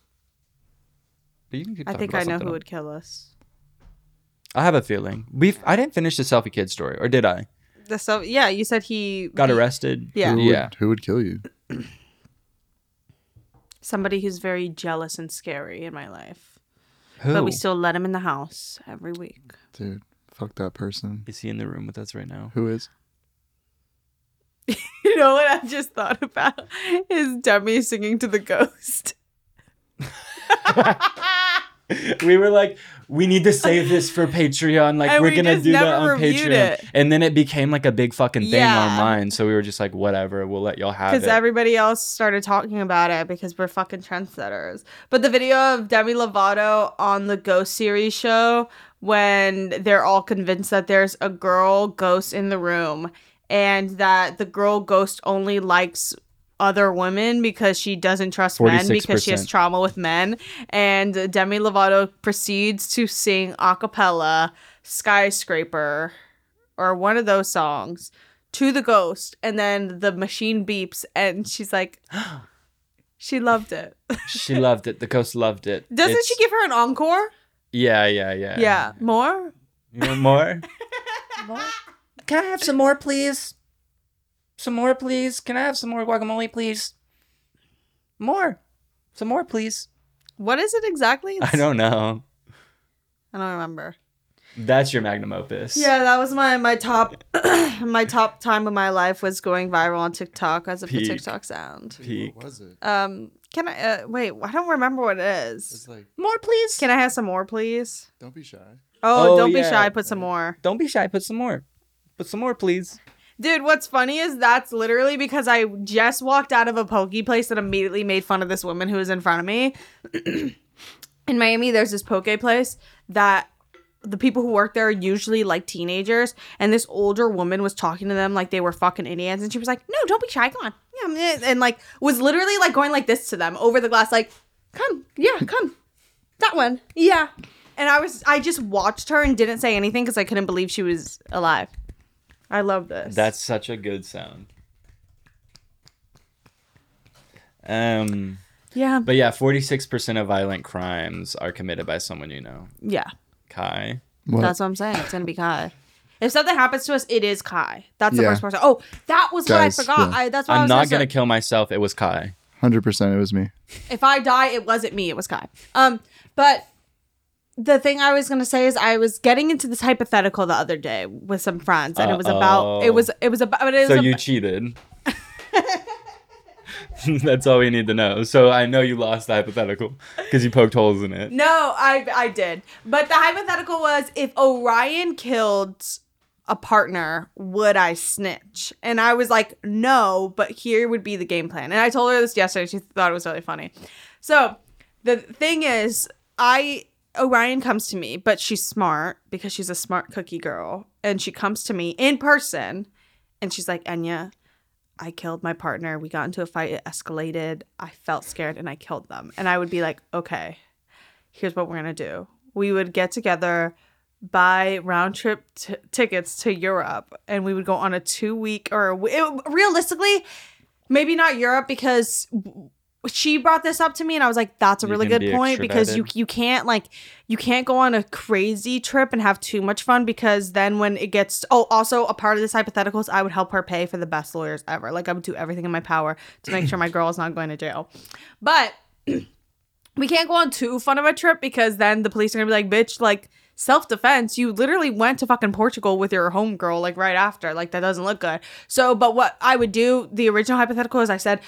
But you can keep I think I know who else. would kill us. I have a feeling. We I didn't finish the selfie kid story, or did I? The so yeah, you said he Got he- arrested. Yeah. Who Yeah. Who would kill you? *clears throat* Somebody who's very jealous and scary in my life. Who? but we still let him in the house every week. Dude, fuck that person. Is he in the room with us right now? Who is? *laughs* You know what I just thought about is Demi singing to the ghost. *laughs* *laughs* we were like, we need to save this for Patreon. Like, And we're we gonna do that on Patreon. it. And then it became like a big fucking thing Yeah. online. So we were just like, whatever, we'll let y'all have it. Because everybody else started talking about it because we're fucking trendsetters. But the video of Demi Lovato on the Ghost series show when they're all convinced that there's a girl ghost in the room and that the girl ghost only likes other women because she doesn't trust men because she has trauma with men. And Demi Lovato proceeds to sing a cappella Skyscraper or one of those songs to the ghost. And then the machine beeps and she's like, *gasps* she loved it. she loved it. The ghost loved it. *laughs* Doesn't It's- she give her an encore? Yeah, yeah, yeah. Yeah. More? You want more? *laughs* Can I have some more, please? Some more, please. Can I have some more guacamole, please? More. Some more, please. What is it exactly? I don't know. I don't remember. That's your magnum opus. Yeah, that was my my top *clears throat* my top time of my life was going viral on TikTok as of the Peak. TikTok sound. Peak. What was it? Um, can I uh, wait? I don't remember what it is. It's like, More, please. Can I have some more, please? don't be shy. Oh, Oh, don't be shy. Put some more, Don't be shy. Put some more. Put some more, please. Dude. What's funny is that's literally because I just walked out of a pokey place and immediately made fun of this woman who was in front of me. *clears throat* in Miami, there's this poke place that the people who work there are usually like teenagers, and this older woman was talking to them like they were fucking idiots, and she was like, "No, don't be shy, come on," yeah, and like was literally like going like this to them over the glass, like, "Come, yeah, come, that one, yeah," and I was I just watched her and didn't say anything because I couldn't believe she was alive. I love this. That's such a good sound. Um, yeah, but yeah, forty-six percent of violent crimes are committed by someone you know. yeah. Kai. What? That's what I'm saying. It's gonna be Kai. If something happens to us, it is Kai. That's the Yeah. first person. Oh, that was what I forgot. yeah. I, that's what I I'm was not say. gonna kill myself. It was Kai. 100% it was me. if I die, it wasn't me, it was Kai. Um, but the thing I was gonna say is I was getting into this hypothetical the other day with some friends, and it was about it was it was about it was So ab- you cheated. *laughs* *laughs* That's all we need to know. So I know you lost the hypothetical because you poked holes in it. no, I I did, but the hypothetical was if Orion killed a partner, would I snitch? And I was like, no, but here would be the game plan. And I told her this yesterday. She thought it was really funny. So the thing is, I Orion comes to me, but she's smart because she's a smart cookie girl, and she comes to me in person, and she's like, Enya, I killed my partner. We got into a fight. It escalated. I felt scared, and I killed them. And I would be like, okay, here's what we're gonna do. We would get together, buy round trip t- tickets to Europe, and we would go on a two week or a w- it, realistically, maybe not Europe because she brought this up to me and I was like that's a You really good be point because you you can't like you can't go on a crazy trip and have too much fun because then when it gets oh also a part of this hypothetical is I would help her pay for the best lawyers ever like I would do everything in my power to make sure my girl is not going to jail but *clears throat* we can't go on too fun of a trip because then the police are gonna be like, bitch, like self defense. You literally went to fucking Portugal with your homegirl like right after. Like that doesn't look good. So, but what I would do, the original hypothetical is I said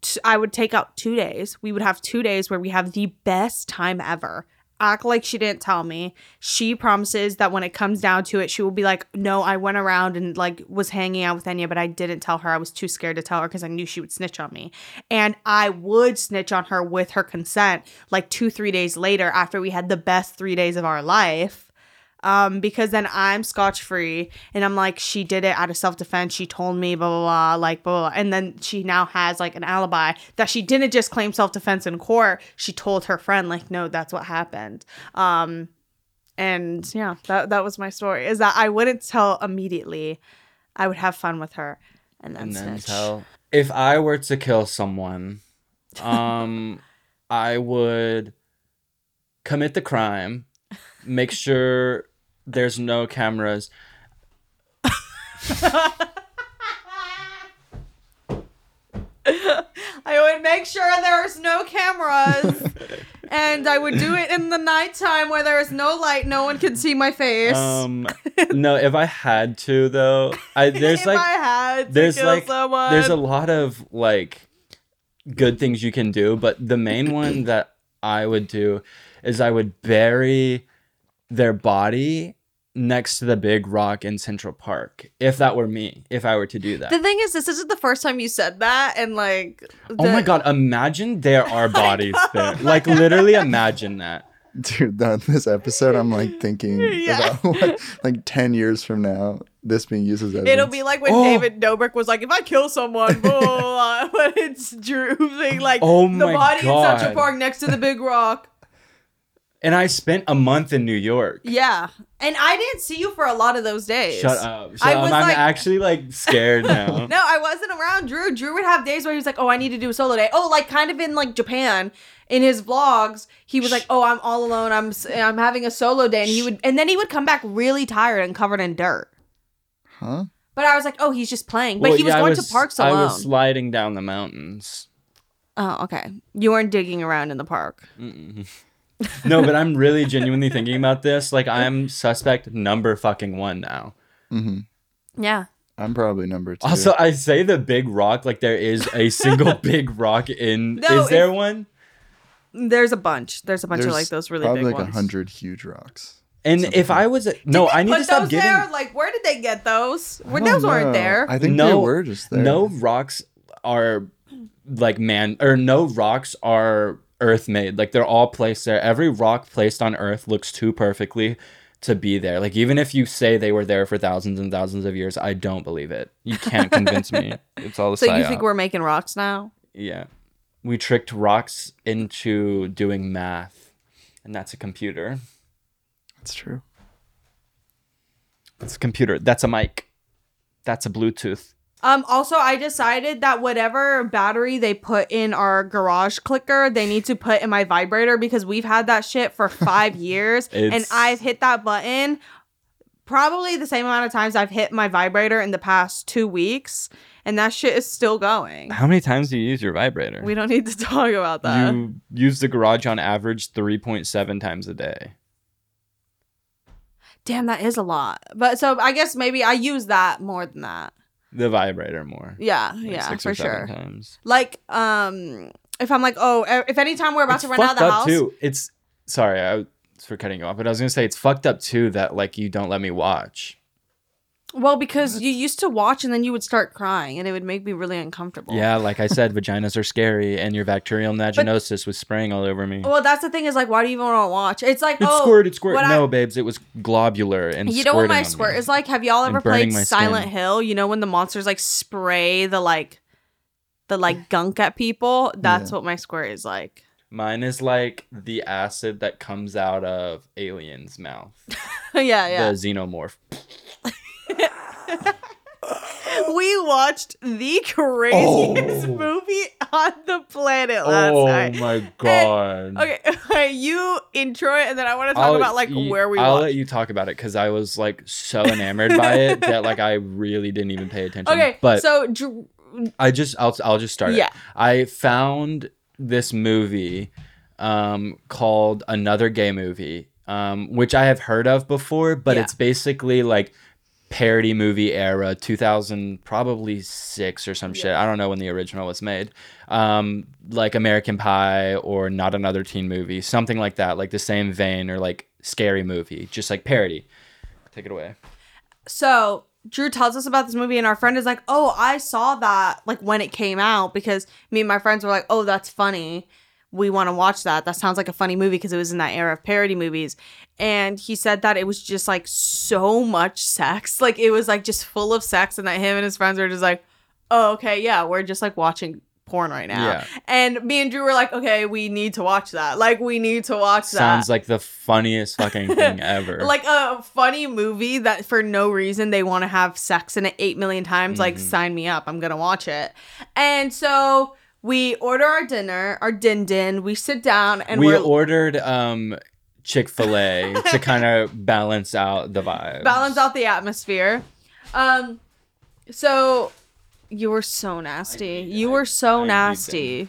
t- I would take out two days. We would have two days where we have the best time ever. Act like she didn't tell me. She promises that when it comes down to it, she will be like, "No, I went around and like was hanging out with Enya, but I didn't tell her. I was too scared to tell her because I knew she would snitch on me." And I would snitch on her with her consent, like two, three days later, after we had the best three days of our life um because then i'm scotch free and i'm like she did it out of self-defense. She told me blah blah blah like blah, blah, and then she now has like an alibi that she didn't just claim self-defense in court. She told her friend like no that's what happened. Um and yeah that that was my story is that i wouldn't tell immediately. I would have fun with her and then, and then tell. If I were to kill someone, *laughs* um, I would commit the crime, make sure there's no cameras. I would make sure there's no cameras. and I would do it in the nighttime where there is no light, no one can see my face. Um, no, if I had to though, I *laughs* there's if like I had to there's kill like someone. there's a lot of like good things you can do, but the main one that I would do is I would bury their body next to the big rock in Central Park. If that were me, if I were to do that. The thing is, this isn't the first time you said that, and like, oh my god, imagine there are *laughs* oh bodies there. Like literally imagine that. Dude, that this episode, I'm like thinking *laughs* Yeah. about what, like 10 years from now, this being used as evidence. It'll be like when Oh. David Dobrik was like, "If I kill someone, blah, blah, blah," but it's Drew being like, Oh the my body in Central Park next to the big rock." And I spent a month in New York. Yeah, and I didn't see you for a lot of those days. Shut up. Shut I up. was I'm like- actually like scared *laughs* now. No, I wasn't around Drew. Drew would have days where he was like, "Oh, I need to do a solo day." Oh, like kind of in like Japan in his vlogs, he was like, "Oh, I'm all alone. I'm I'm having a solo day," and he would, and then he would come back really tired and covered in dirt. Huh? But I was like, "Oh, he's just playing." But Well, he was yeah, I going to parks alone. I was sliding down the mountains. oh, okay. You weren't digging around in the park. *laughs* No, but I'm really genuinely thinking about this. Like, I'm suspect number fucking one now. Mm-hmm. Yeah. I'm probably number two. Also, I say the big rock like there is a single *laughs* big rock in. No, is there one? There's a bunch. There's a bunch There's of like those really probably big like a ones. hundred huge rocks. And if I was a, no, Did they I need put to stop those getting there? Like, where did they get those? Where don't those weren't there. I think no they were just there. No rocks are like man or no rocks are earth made. Like they're all placed there. Every rock placed on earth looks too perfectly to be there. Like even if you say they were there for thousands and thousands of years, I don't believe it. You can't convince me. *laughs* It's all a so you think we're making rocks now? Yeah. We tricked rocks into doing math. And that's a computer. That's true. It's a computer. That's a mic. That's a Bluetooth. Um. Also, I decided that whatever battery they put in our garage clicker, they need to put in my vibrator because we've had that shit for *laughs* five years, and I've hit that button probably the same amount of times I've hit my vibrator in the past two weeks, and that shit is still going. How many times do you use your vibrator? We don't need to *laughs* talk about that. you use the garage on average 3.7 times a day. Damn, that is a lot. But so I guess maybe I use that more than that. The vibrator more. Yeah, like yeah, for sure. Times. Like, um, if I'm like, oh, if anytime we're about It's to run out of the up house, too. It's sorry, I was for cutting you off, but I was gonna say it's fucked up too that like you don't let me watch. Well, because you used to watch and then you would start crying, and it would make me really uncomfortable. Yeah, like I said, vaginas are scary, and your bacterial vaginosis was spraying all over me. Well, that's the thing is like, why do you even want to watch? It's like, it oh, squirted, squirted. what I- No, babes, it was globular and you know what my squirt me. is like? Have y'all ever played Silent skin. Hill? You know when the monsters like spray the like, the like gunk at people. That's Yeah. what my squirt is like. Mine is like the acid that comes out of aliens' mouth. yeah, *laughs* yeah. The xenomorph. *laughs* we watched the craziest Oh. movie on the planet last oh night. Oh my god. Okay, *laughs* okay, you intro it, and then I want to talk I'll about like you- where we I'll watched. let you talk about it because I was like so enamored by it *laughs* that like I really didn't even pay attention. Okay, but so Dr- I just I'll I'll just start. it. Yeah. I found this movie um called Another Gay Movie, um, which I have heard of before, but Yeah. it's basically like parody movie era 2000 probably 6 or some shit. I don't know when the original was made. Um like american pie or not another teen movie something like that like the same vein or like scary movie just like parody. Take it away. So Drew tells us about this movie, and our friend is like, "Oh, I saw that like when it came out because me and my friends were like, oh, that's funny. We want to watch that. That sounds like a funny movie because it was in that era of parody movies." And he said that it was just like so much sex, *laughs* like it was like just full of sex, and that him and his friends were just like, "Oh, okay, yeah, we're just like watching." porn right now Yeah. and me and drew were like okay we need to watch that like we need to watch that sounds like the funniest fucking *laughs* thing ever like a funny movie that for no reason they want to have sex in it 8 million times like Mm-hmm. sign me up i'm gonna watch it and so we order our dinner our din din we sit down and we we're ordered um chick-fil-a to *laughs* kind of balance out the vibe balance out the atmosphere um so you were so nasty you were so I need nasty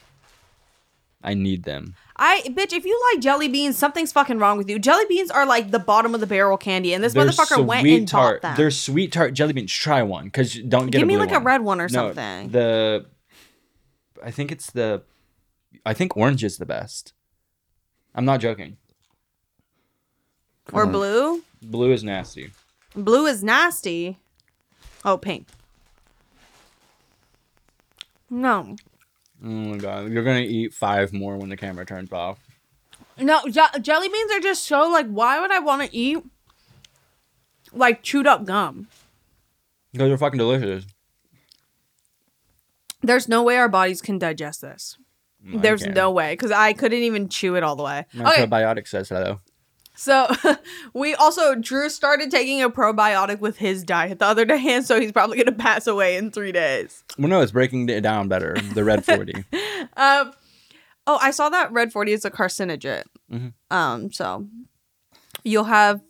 I need them. I bitch, if you like jelly beans, something's fucking wrong with you. Jelly beans are like the bottom of the barrel candy, and this They're motherfucker went and tart. bought them. They're sweet tart jelly beans. Try one, because don't get Give a me like a red one or No, something. The, I think it's the, I think orange is the best. I'm not joking. or uh-huh. blue. Blue is nasty. Blue is nasty. Oh, pink. No, Oh my god, you're gonna eat five more when the camera turns off. no. Je- jelly beans are just so like. Why would I want to eat like chewed up gum? Because they're fucking delicious. There's no way our bodies can digest this. There's no way because I couldn't even chew it all the way. My Okay, probiotic says so. so *laughs* we also Drew started taking a probiotic with his diet the other day, and so he's probably gonna pass away in three days. Well, no, it's breaking it down better. The red forty. *laughs* Um, oh, I saw that red forty is a carcinogen. Mhm. Um, so you'll have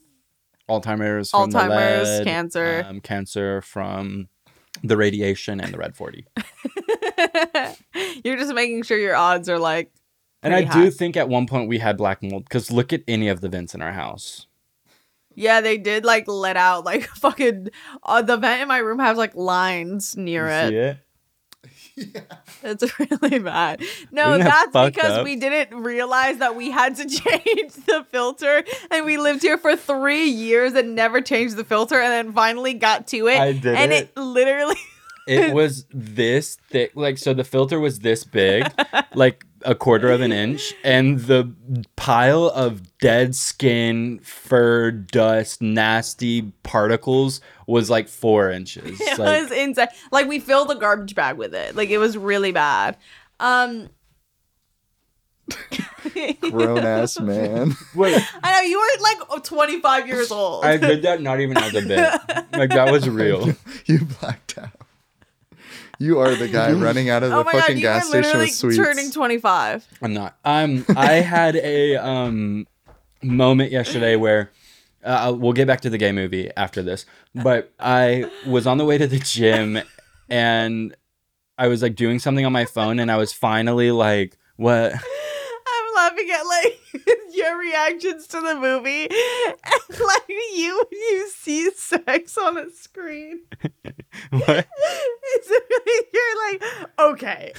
Alzheimer's, Alzheimer's, lead, cancer. um, cancer from the radiation and the red forty. *laughs* you're just making sure your odds are like. And I pretty do think at one point we had black mold because look at any of the vents in our house. Yeah, they did like let out like *laughs* fucking. Uh, the vent in my room has like lines near You it. *laughs* it? It's really bad. No, Isn't that's because up? we didn't realize that we had to *laughs* change the filter, and we lived here for three years and never changed the filter, and then finally got to it. I did and it. it literally. *laughs* It was this thick, like so. The filter was this big, like a quarter of an inch, and the pile of dead skin, fur, dust, nasty particles was like four inches. *laughs* It Like, was insane. Like we filled a garbage bag with it. Like it was really bad. Um. *laughs* Grown ass man. wait, I know you were like 25 years old. I did that not even as a bit. *laughs* Like that was real. you blacked out. You are the guy running out of the oh my god, fucking you gas were station literally with sweets. turning 25. I'm not. Um, I had a um moment yesterday where uh, we'll get back to the gay movie after this, but I was on the way to the gym and I was like doing something on my phone and I was finally like, what? Laughing at like *laughs* your reactions to the movie, *laughs* and like you you see sex on a screen. *laughs* what? It's you're like okay.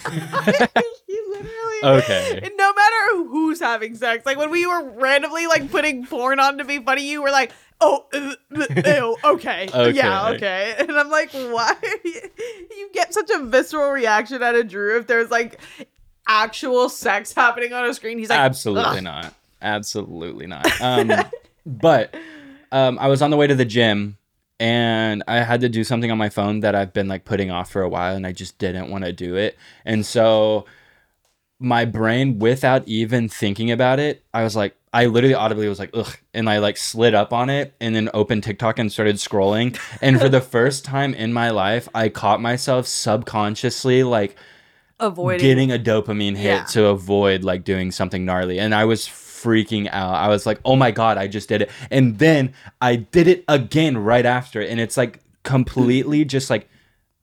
you literally Okay. No matter who's having sex, like when we were randomly like putting porn on to be funny, you were like. Oh, uh, uh, ew, okay. Yeah, Okay. okay. And I'm like, why? you get such a visceral reaction out of Drew if there's like actual sex happening on a screen. He's like, Absolutely "Ugh." not. Absolutely not. Um, but um, I was on the way to the gym and I had to do something on my phone that I've been like putting off for a while and I just didn't want to do it. And so my brain, without even thinking about it, I was like, I literally audibly was like, ugh. And I like slid up on it and then opened TikTok and started scrolling. And for the *laughs* first time in my life, I caught myself subconsciously like, avoiding. getting a dopamine hit Yeah. to avoid like doing something gnarly and i was freaking out i was like oh my god i just did it and then i did it again right after and it's like completely mm. just like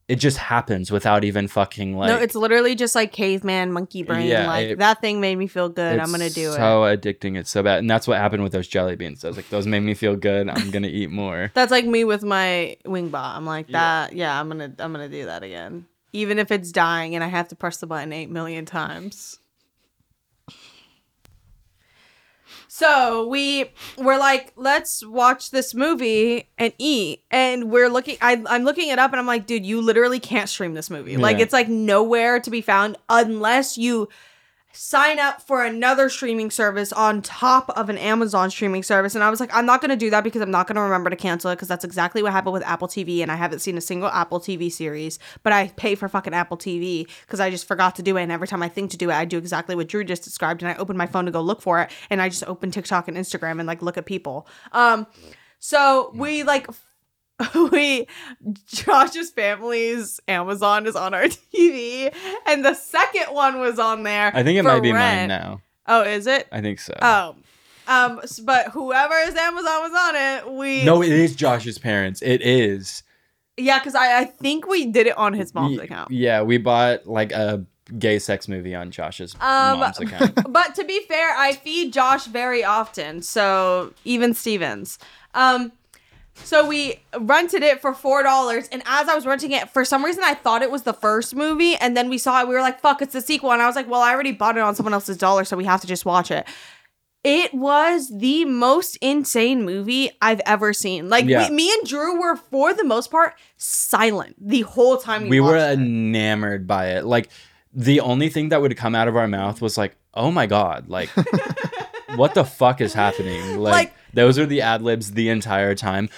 it just happens without even fucking like no, it's literally just like caveman monkey brain. Yeah, like it- that thing made me feel good. I'm gonna do it. so addicting it's so bad and that's what happened with those jelly beans i was like those made me feel good i'm *laughs* gonna eat more That's like me with my wing bot. I'm like that. Yeah, I'm gonna I'm gonna do that again, even if it's dying and I have to press the button eight million times. So we were like, let's watch this movie and eat. And we're looking, I, I'm looking it up and I'm like, dude, you literally can't stream this movie. Like, it's like nowhere to be found unless you sign up for another streaming service on top of an Amazon streaming service. And I was like, I'm not going to do that because I'm not going to remember to cancel it because that's exactly what happened with Apple TV. And I haven't seen a single Apple TV series, but I pay for fucking Apple TV because I just forgot to do it. And every time I think to do it, I do exactly what Drew just described. And I open my phone to go look for it. And I just open TikTok and Instagram and like look at people. Um, so we like *laughs* we Josh's family's Amazon is on our *laughs* TV, and the second one was on there. i think it might be mine now Oh, is it? i think so Oh, um, but whoever's Amazon was on it, we no it is josh's parents it is yeah, because I I think we did it on his mom's Ye- account. Yeah, we bought like a gay sex movie on Josh's Um, mom's account. *laughs* but to be fair, I feed Josh very often, so even Stevens. Um, so we rented it for four dollars, and as I was renting it, for some reason I thought it was the first movie, and then we saw it. We were like, "Fuck, it's the sequel," and I was like, "Well, I already bought it on someone else's dollar, so we have to just watch it." It was the most insane movie I've ever seen. Like Yeah. we, me and Drew were, for the most part, silent the whole time we, we were it. enamored by it. Like the only thing that would come out of our mouth was like, "Oh my god!" Like, *laughs* what the fuck is happening? Like, Like- those are the ad libs the entire time.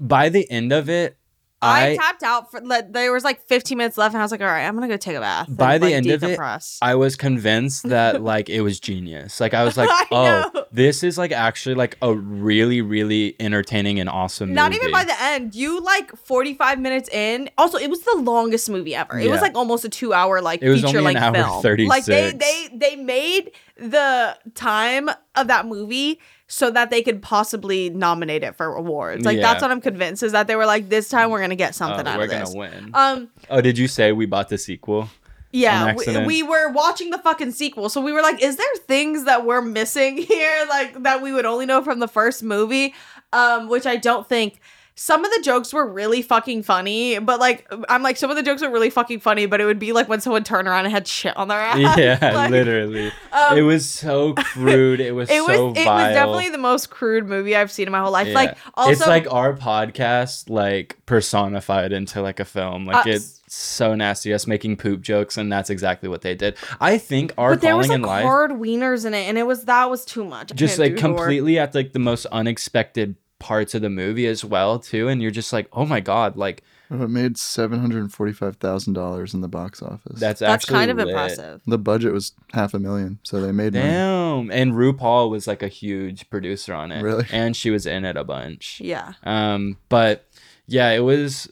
By the end of it, I, I tapped out for like, there was like 15 minutes left, and I was like, "All right, I'm gonna go take a bath." and, by the like, end of it, decompress." I was convinced that *laughs* like it was genius. Like I was like, *laughs* I oh, know. this is like actually like a really, really entertaining and awesome. Not even by the end. You like 45 minutes in. Also, it was the longest movie ever. It was like almost a two hour like It was feature only an length hour film. Like they they they made the time of that movie so that they could possibly nominate it for awards. Like Yeah. that's what I'm convinced is that they were like, this time we're gonna get something out of this. we're gonna win. Um, oh, did you say we bought the sequel? Yeah, we, we were watching the fucking sequel, so we were like, "Is there things that we're missing *laughs* here, like that we would only know from the first movie?" Um, which I don't think. Some of the jokes were really fucking funny, but like, I'm like, some of the jokes were really fucking funny, but it would be like when someone turned around and had shit on their *laughs* ass. Yeah, *laughs* Like, literally. um, it was so crude. It was *laughs* It was so it was definitely the most crude movie I've seen in my whole life. Yeah. Like, also, it's like our podcast like personified into like a film. Like Uh, it's so nasty us making poop jokes, and that's exactly what they did. I think our but there was like in life hard wieners in it, and it was that was too much. I just like completely at like the most unexpected parts of the movie as well too, and you're just like, oh my god, like Oh, it made seven hundred and forty-five thousand dollars in the box office. that's That's kind of lit. impressive. the budget was half a million, so they made money. Damn, and RuPaul was like a huge producer on it, Really? and she was in it a bunch. Yeah. Um, but yeah, it was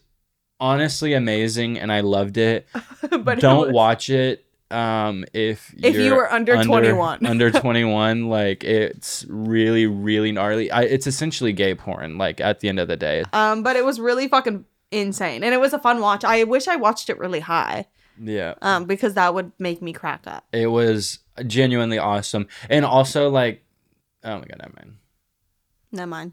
honestly amazing, and I loved it. *laughs* but Don't was- watch it um if If you were under 21. *laughs* under *laughs* 21 like it's really really gnarly I, it's essentially gay porn like at the end of the day Um, but it was really fucking insane, and it was a fun watch. I wish I watched it really high, yeah um, because that would make me crack up. it was genuinely awesome and also like oh my god never mind Never mind.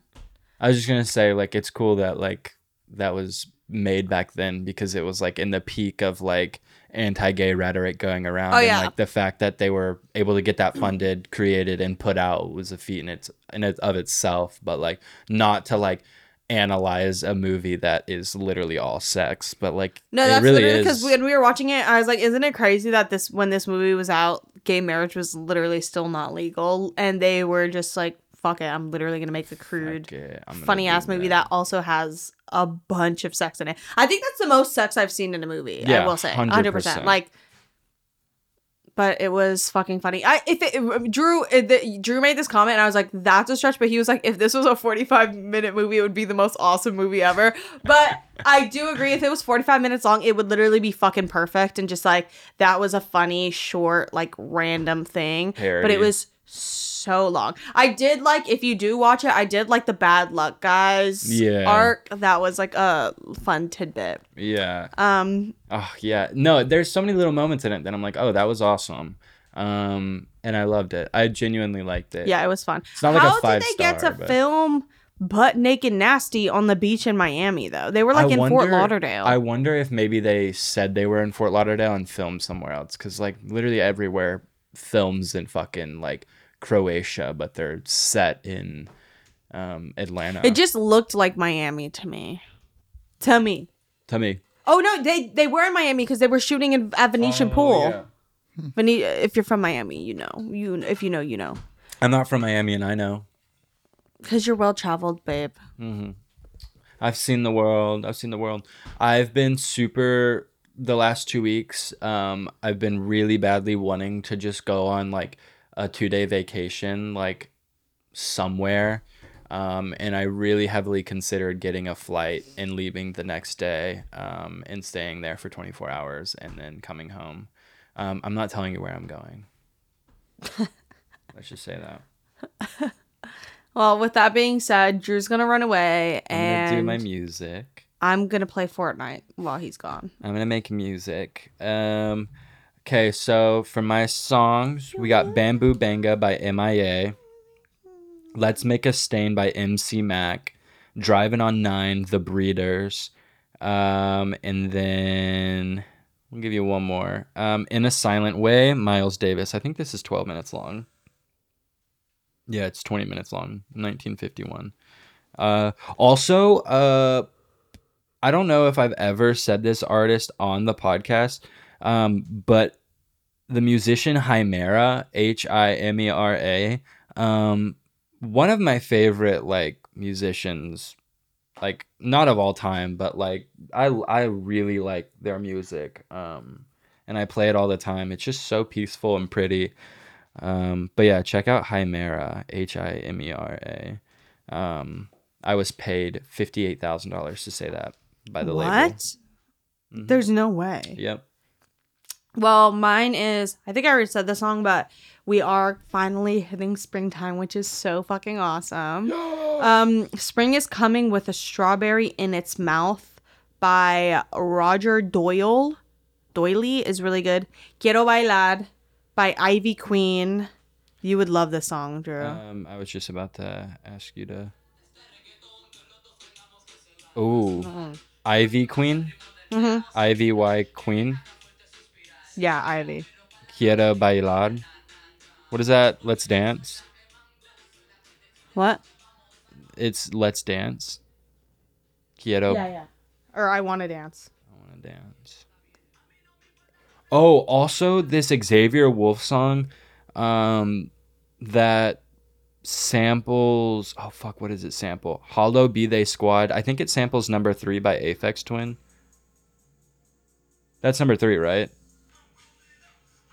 i was just gonna say like it's cool that like that was made back then because it was like in the peak of like anti-gay rhetoric going around Oh, and yeah. like the fact that they were able to get that funded created and put out was a feat in its in it of itself but like not to like analyze a movie that is literally all sex but like No, that's really because when we were watching it, I was like, "Isn't it crazy that this when this movie was out, gay marriage was literally still not legal, and they were just like, fuck it, I'm literally gonna make a crude." It, funny ass movie that also has a bunch of sex in it. I think that's the most sex I've seen in a movie. I will say, 100%. Like, but it was fucking funny. I if it, um, if- Drew the, Drew made this comment and I was like, that's a stretch. But he was like, if this was a forty five minute movie, it would be the most awesome movie ever. But *laughs* I do agree. If it was forty five minutes long, it would literally be fucking perfect and just like that was a funny short like random thing. But it was so long. I did like if you do watch it, I did like the bad luck guys Yeah. arc. That was like a fun tidbit. yeah Um Oh yeah, no. There's so many little moments in it that I'm like, oh, that was awesome, um, and I loved it. I genuinely liked it. yeah, it was fun. It's not like a How five did they get to but- film butt naked nasty on the beach in Miami though? They were like I in Fort Lauderdale. I wonder if maybe they said they were in Fort Lauderdale and filmed somewhere else, because like literally everywhere films in fucking like Croatia, but they're set in um, Atlanta. it just looked like Miami to me. To me. to me. Oh no, they they were in Miami because they were shooting in at Oh, Venetian Pool. Vene- if you're from Miami, you know. You if you know, you know. I'm not from Miami, and I know. Because you're well traveled, babe. Mm-hmm. I've seen the world. I've seen the world. I've been super the last two weeks. Um, I've been really badly wanting to just go on like a two day vacation, like somewhere. Um, and I really heavily considered getting a flight and leaving the next day um, and staying there for 24 hours and then coming home. Um, I'm not telling you where I'm going. *laughs* Let's just say that. Well, with that being said, Drew's gonna run away I'm do my music. I'm gonna play Fortnite while he's gone. I'm gonna make music. Um, Okay, so for my songs, we got Bamboo Banga by MIA, Let's Make a Stain by MC Mac, Driving on Nine, The Breeders, um, and then I'll give you one more. Um, In a Silent Way, Miles Davis. I think this is 12 minutes long. Yeah, it's 20 minutes long, 1951. Uh, also, uh, I don't know if I've ever said this artist on the podcast, um, but the musician Himera, H I M E R A, um, one of my favorite like musicians, like not of all time, but like I I really like their music, um, and I play it all the time. It's just so peaceful and pretty. Um, but yeah, check out Himera, H I M E R A. Um, I was paid fifty eight thousand dollars to say that by the label. what? There's no way. Yep. Well, mine is I think I already said the song, but we are finally hitting springtime, which is so fucking awesome. Um, spring is coming with a strawberry in its mouth by Roger Doyle. Doyley is really good. Quiero bailar by Ivy Queen. You would love this song, Drew. Um, I was just about to ask you to. Ooh, Ivy Queen. Mm-hmm. Ivy Y Queen. Yeah, Ivy. Quiero bailar. What is that? Let's dance. What? It's let's dance. Quiero. yeah. yeah. Or I want to dance. I want to dance. Oh, also this Xavier Wulf song, um, that samples. Oh fuck, what is it sample? Hollow Be They Squad. I think it samples number three by Aphex Twin. That's number three, right?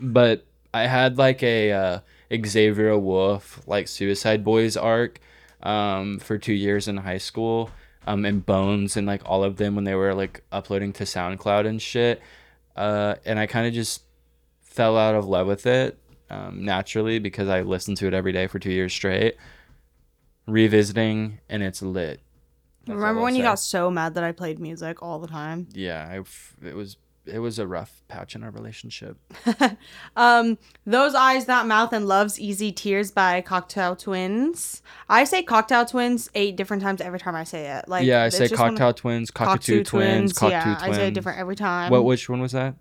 But I had like a uh, Xavier Wulf like Suicide Boys arc um, for two years in high school, um, and Bones and like all of them when they were like uploading to SoundCloud and shit. Uh, and I kind of just fell out of love with it um, naturally because I listened to it every day for two years straight. Revisiting and it's lit. That's Remember when you got so mad that I played music all the time? Yeah, I f- it was it was a rough patch in our relationship. *laughs* Um, Those Eyes, That Mouth, and Love's Easy Tears by Cocktail Twins. I say Cocktail Twins eight different times every time I say it. Like yeah, I say one of- Cocktail Twins, Cockatoo Twins, Cockatoo yeah, Twins. I say it different every time. What? Which one was that?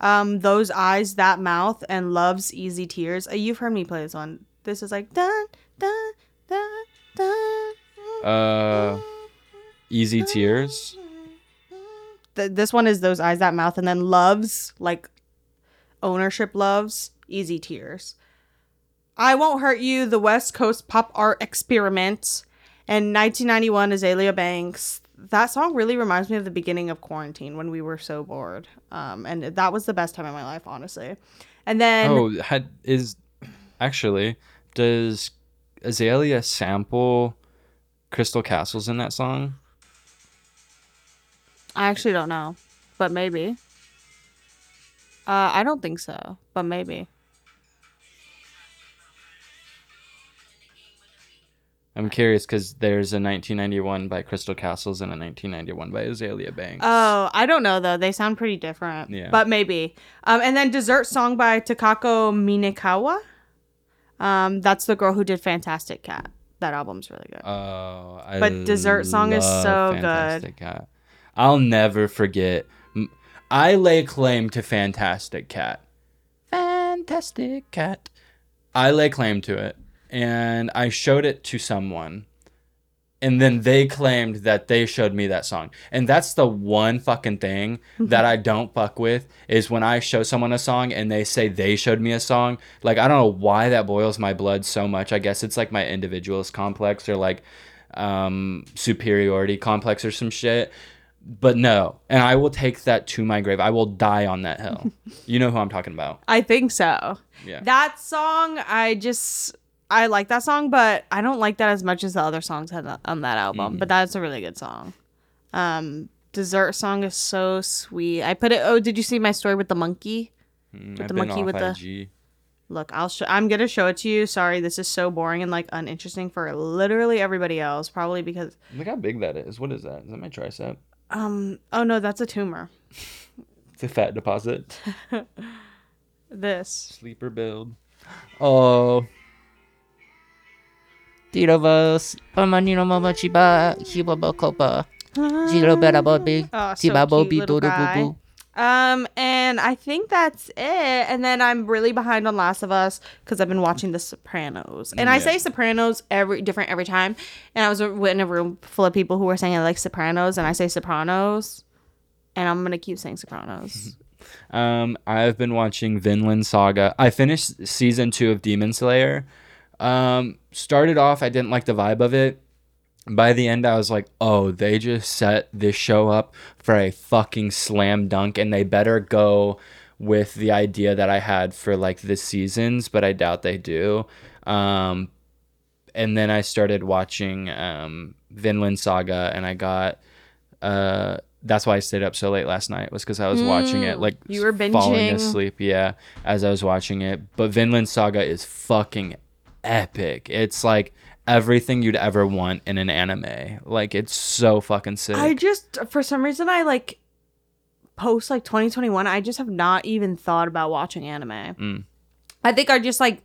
Um, Those Eyes, That Mouth, and Love's Easy Tears. Uh, you've heard me play this one. This is like dun dun dun dun. Uh, Easy Tears. Th- this one is Those Eyes, That Mouth, and then Love's like ownership loves Easy Tears. I Won't Hurt You, the West Coast Pop Art Experiment, and 1991 Azealia Banks. That song really reminds me of the beginning of quarantine when we were so bored. Um, and that was the best time of my life, honestly. And then Oh, had is actually does Azealia sample Crystal Castles in that song? I actually don't know, but maybe. Uh, I don't think so, but maybe. I'm curious because there's a 1991 by Crystal Castles and a 1991 by Azealia Banks. Oh, I don't know though. They sound pretty different. Yeah. But maybe. Um, and then Dessert Song by Takako Minekawa. Um, that's the girl who did Fantastic Cat. That album's really good. Oh, I But Dessert Song is so good. Fantastic Cat. I'll never forget. I lay claim to Fantastic Cat. Fantastic Cat. I lay claim to it, and I showed it to someone, and then they claimed that they showed me that song. And that's the one fucking thing that I don't fuck with is when I show someone a song and they say they showed me a song. Like I don't know why that boils my blood so much. I guess it's like my individualist complex or like um superiority complex or some shit. But no, and I will take that to my grave. I will die on that hill. *laughs* you know who I'm talking about. I think so. Yeah. That song, I just I like that song, but I don't like that as much as the other songs on that, album. Mm. But that's a really good song. Um, Dessert Song is so sweet. I put it. Oh, did you see my story with the monkey? Mm, the I've been monkey with the- IG. Look, I'll. Sh- I'm gonna show it to you. Sorry, this is so boring and like uninteresting for literally everybody else. Probably because Look how big that is. What is that? Is that my tricep? Um. Oh no, that's a tumor. It's a fat deposit. *laughs* This. Sleeper build. Oh. Tiro vos, pamanino mama chiba, hiba copa. Giro bera bobi, so tiba cute, bobi little dodo guy. boo Um, and I think that's it. And then I'm really behind on Last of Us because I've been watching The Sopranos. And I say Sopranos every different every time. And I was in a room full of people who were saying I like Sopranos, and I say Sopranos, and I'm gonna keep saying Sopranos. *laughs* Um, I've been watching Vinland Saga. I finished season two of Demon Slayer. Um, started off, I didn't like the vibe of it. By the end, I was like, oh, they just set this show up for a fucking slam dunk, and they better go with the idea that I had for like the seasons, but I doubt they do. Um, and then I started watching um, Vinland Saga, and I got uh, that's why I stayed up so late last night was because I was watching it like you were binging. falling asleep. Yeah, as I was watching it. But Vinland Saga is fucking epic. It's like everything you'd ever want in an anime. Like it's so fucking sick. I just for some reason I like post like 2021. I just have not even thought about watching anime. Mm. I think I just like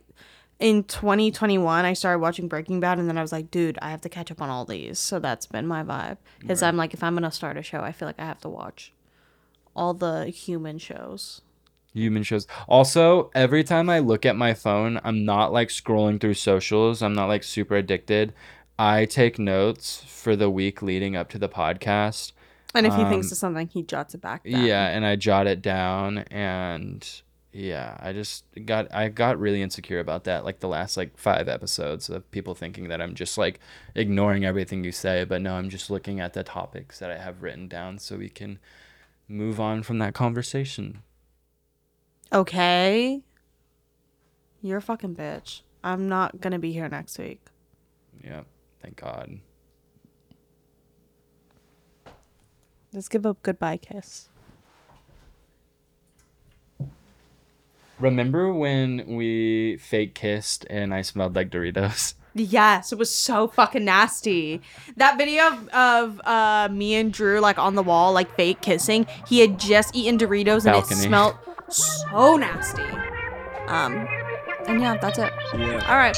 in 2021 I started watching Breaking Bad and then I was like, dude, I have to catch up on all these. So that's been my vibe. Because I'm like, if I'm gonna start a show, I feel like I have to watch all the human shows. Human shows. Also, every time I look at my phone, I'm not like scrolling through socials. I'm not like super addicted. I take notes for the week leading up to the podcast. And if he thinks um, of something, he jots it back. Down. Yeah, and I jot it down and yeah, I just got I got really insecure about that like the last like 5 episodes of people thinking that I'm just like ignoring everything you say, but no, I'm just looking at the topics that I have written down so we can move on from that conversation. Okay. You're a fucking bitch. I'm not gonna be here next week. Yeah, thank God. Let's give a goodbye kiss. Remember when we fake kissed and I smelled like Doritos? *laughs* Yes, it was so fucking nasty. That video of, of uh, me and Drew like on the wall, like fake kissing. He had just eaten Doritos and Balcony. it smelled *laughs* so nasty. Um, and yeah, that's it. All right.